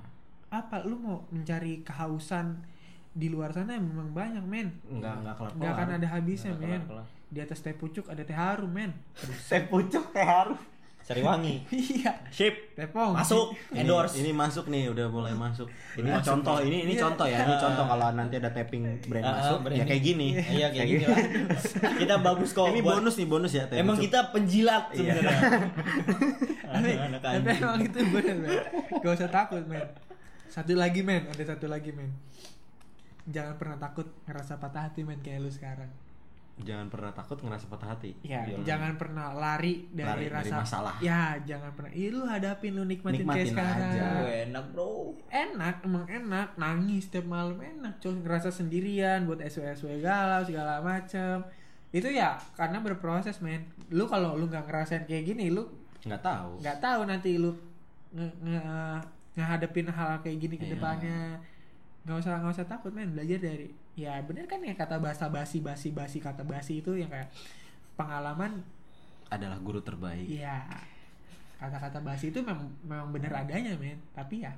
Apa lu mau mencari kehausan di luar sana memang banyak men nggak nggak kelar nggak akan ada habisnya Nggak men kelar-kelar. di atas teh pucuk ada teh harum men Teh pucuk teh harum. Sariwangi. iya Sip. tepong Masuk. Endorse. ini masuk nih udah mulai masuk ini Masuk contoh ini ini Iya. contoh ya ini contoh kalau nanti ada tapping brand ah, masuk brand ya ini. kayak gini Iya kayak gini lah. Kita bagus kok. ini buat- bonus nih bonus ya tapping Emang kita penjilat Iya. sebenarnya. tapi, emang itu bener men gak usah takut men Satu lagi men, ada satu lagi men. Jangan pernah takut ngerasa patah hati men kayak lu sekarang. Jangan pernah takut ngerasa patah hati. Ya, Iya. jangan pernah lari dari Lari dari rasa masalah. Ya, jangan pernah. Ih, lu hadapin lu nikmatin, kayak Nikmatin sekarang. aja. Enak bro Enak, emang enak. Nangis setiap malam enak. Coy, ngerasa sendirian buat SW-SW galau segala macem. Itu ya karena berproses men. Lu kalau lu nggak ngerasain kayak gini, lu Nggak tahu. nggak tahu nanti lu nge, nge, ngehadapin hal kayak gini ke Iya. depannya nggak usah nggak usah takut men belajar dari ya bener kan ya kata bahasa basi basi basi kata basi itu yang kayak pengalaman Adalah guru terbaik. ya kata-kata basi itu memang memang bener adanya men tapi ya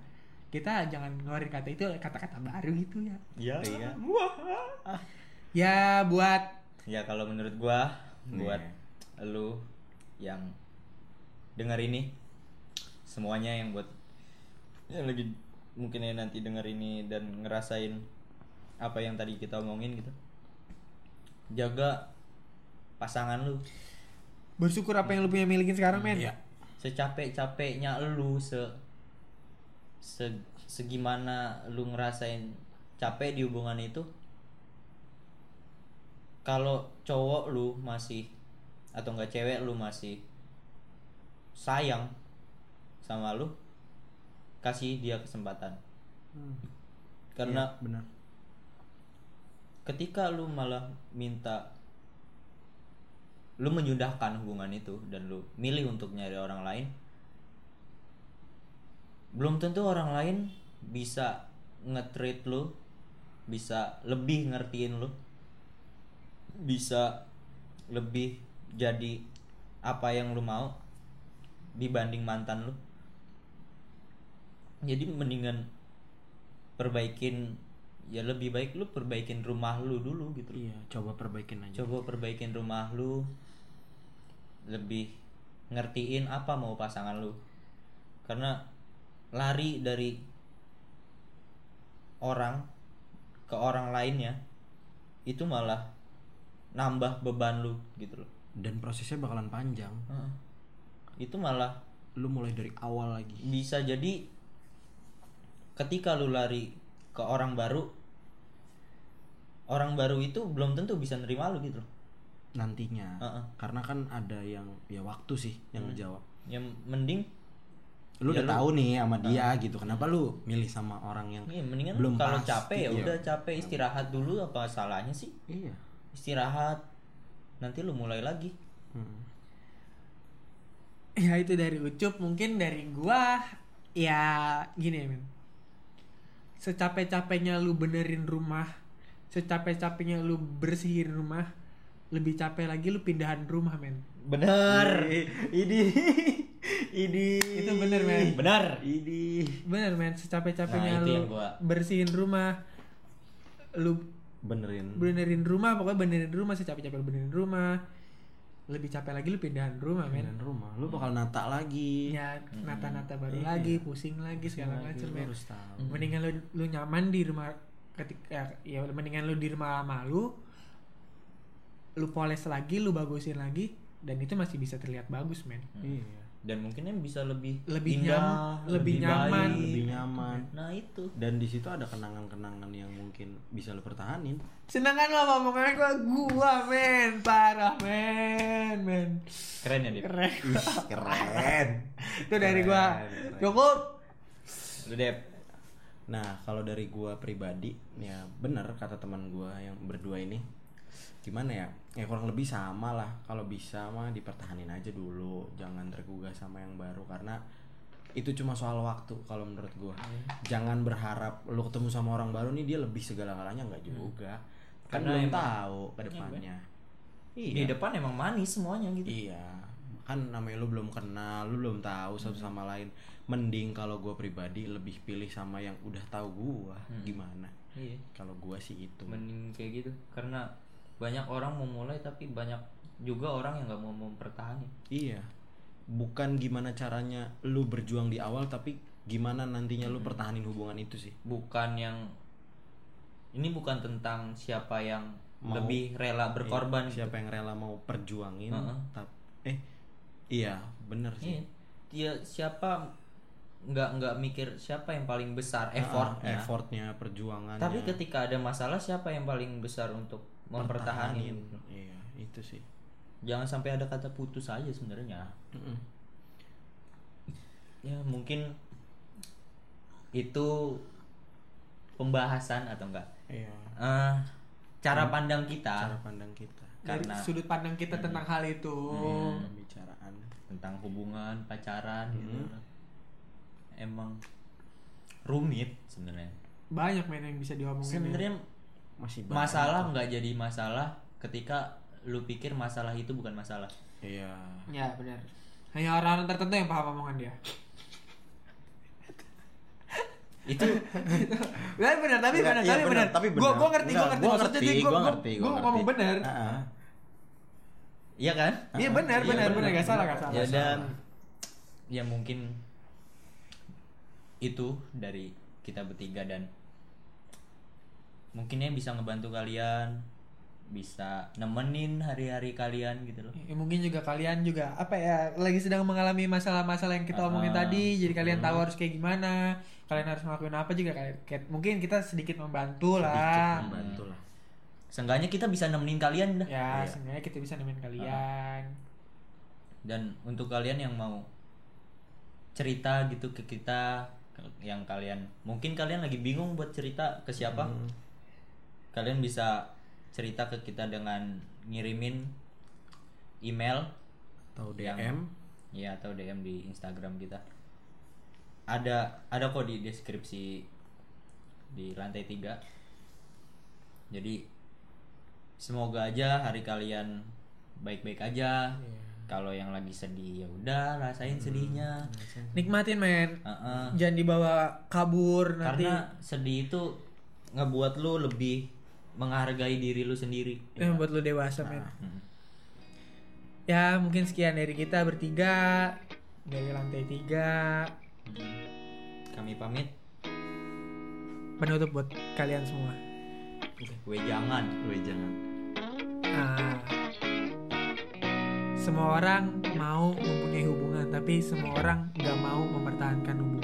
kita jangan ngeluarin kata itu kata-kata baru gitu ya Iya Iya. ya buat Ya kalau menurut gua Nih. buat lu yang dengar ini semuanya yang buat yang lagi mungkin ya nanti dengar ini dan ngerasain apa yang tadi kita omongin gitu. Jaga pasangan lu bersyukur apa yang lu punya milikin sekarang men Iya. secapek-capeknya lu se se segimana lu ngerasain capek di hubungan itu kalau cowok lu masih atau enggak cewek lu masih sayang sama lu kasih dia kesempatan Hmm. karena Iya, benar. ketika lu malah minta lu menyudahkan hubungan itu dan lu milih untuk nyari orang lain belum tentu orang lain bisa nge-treat lu bisa lebih ngertiin lu bisa lebih jadi apa yang lu mau dibanding mantan lu jadi mendingan perbaikin ya lebih baik lu perbaikin rumah lu dulu gitu Iya, coba perbaikin aja. coba perbaikin rumah lu lebih ngertiin apa mau pasangan lu karena lari dari orang ke orang lainnya itu malah nambah beban lu gitu loh Dan prosesnya bakalan panjang. Heeh. itu malah Lu mulai dari awal lagi. bisa jadi ketika lu lari ke orang baru orang baru itu belum tentu bisa nerima lu gitu loh Nantinya. Heeh. Karena kan ada yang ya waktu sih yang ngejawab. yang mending Lu Ya udah lu- tahu nih sama dia gitu. Kenapa lu milih sama orang yang Iya, mendingan belum kalau pasti, capek ya iya. udah capek istirahat dulu apa salahnya sih? Iya. Istirahat. Nanti lu mulai lagi. Hmm. ya itu dari ucup mungkin dari gua ya gini ya men secapek-capeknya lu benerin rumah secapek-capeknya lu bersihin rumah lebih capek lagi lu pindahan rumah men Benar. Ini ini Itu bener, men. Benar. Ini bener men secapek-capeknya Nah, itu lu gua- bersihin rumah lu benerin. benerin rumah pokoknya benerin rumah secapek-capek lu benerin rumah lebih capek lagi lu pindahan rumah men rumah. Lu bakal nata lagi. ya nata-nata baru Iya. lagi pusing lagi segala Lagi, macam lu men harus tahu. mendingan lu lu nyaman di rumah ketika ya mendingan lu di rumah lama lu lu poles lagi lu bagusin lagi dan itu masih bisa terlihat bagus men Iya. Dan mungkinnya bisa lebih Lebih indah, nyam- lebih nyaman. baik. Lebih nyaman. Nah, itu. Dan di situ ada kenangan-kenangan yang mungkin bisa lu pertahanin. sedangkan lo ngomongan gua gua men parah men men Keren ya, Dip? keren Keren. itu dari gua Keren. cukup Lu Dep. Nah, kalau dari gua pribadi, ya bener kata teman gua yang berdua ini. Gimana ya? Ya kurang lebih sama lah. Kalau bisa mah dipertahanin aja dulu, jangan tergugah sama yang baru karena itu cuma soal waktu kalau menurut gua. Jangan berharap lu ketemu sama orang baru nih dia lebih segala-galanya nggak juga. Kan Karena belum tahu ke depannya. Di depan emang manis semuanya gitu. Iya, kan namanya lu belum kenal, lu belum tahu satu sama lain. Mending kalau gua pribadi lebih pilih sama yang udah tahu gua gimana. Iya. Kalau gua sih itu. Mending kayak gitu. Karena banyak orang mau mulai tapi banyak juga orang yang nggak mau mempertahankan. Iya. Bukan gimana caranya lu berjuang di awal tapi gimana nantinya lu pertahanin hubungan itu sih. bukan yang ini bukan tentang siapa yang Mau- lebih rela berkorban gitu. Siapa yang rela mau perjuangin Heeh. tap- eh iya, bener sih. Iya. Siapa nggak nggak mikir siapa yang paling besar effortnya effortnya perjuangannya tapi ketika ada masalah siapa yang paling besar untuk mempertahankan. Pertahanin. iya itu sih. Jangan sampai ada kata putus aja sebenarnya. Mm-mm. ya mungkin itu pembahasan atau enggak? Iya. Eh, cara pandang kita. Cara pandang kita. Dari Karena- sudut pandang kita tentang hal itu. pembicaraan. Tentang hubungan pacaran gitu. Emang rumit sebenarnya. Banyak main yang bisa diomongin. ya. Masih banyak. masalah nggak jadi masalah ketika lu pikir masalah itu bukan masalah iya Ya benar. Hanya orang-orang tertentu yang paham omongan dia. itu Benar benar tapi benar iya, tapi benar, benar. tapi Gua benar. gua ngerti gua Enggak, ngerti gua maksudnya ngerti, jadi gua gua gua, ngerti, gua gua ngomong ngerti. benar. Iya kan Iya benar Iya, benar benar, benar gak salah gak salah. ya dan ya mungkin itu dari kita bertiga dan mungkinnya bisa ngebantu kalian bisa nemenin hari-hari kalian gitu loh. Ya, mungkin juga kalian juga apa ya lagi sedang mengalami masalah-masalah yang kita omongin Ah, tadi jadi kalian tahu harus kayak gimana kalian harus ngelakuin apa juga kayak, kayak- mungkin kita sedikit membantu lah. membantu lah seenggaknya kita bisa nemenin kalian dah. Ya Iya. sebenarnya kita bisa nemenin kalian. Dan untuk kalian yang mau cerita gitu ke kita yang kalian mungkin kalian lagi bingung buat cerita ke siapa kalian bisa cerita ke kita dengan ngirimin email atau Yang- DM ya atau DM di Instagram kita. Ada ada kok di deskripsi di lantai tiga. Jadi semoga aja hari kalian baik-baik aja. Kalau yang lagi sedih ya udah rasain sedihnya. nikmatin men. Heeh. jangan dibawa kabur nanti. Karena sedih itu ngebuat lu lebih menghargai diri lu sendiri. Yang membuat lu dewasa men. Hmm. ya mungkin sekian dari kita bertiga dari lantai tiga. Hmm. kami pamit. Penutup buat kalian semua. Gue jangan. Weh jangan. Nah, semua orang mau mempunyai hubungan, tapi semua orang nggak mau mempertahankan hubungan.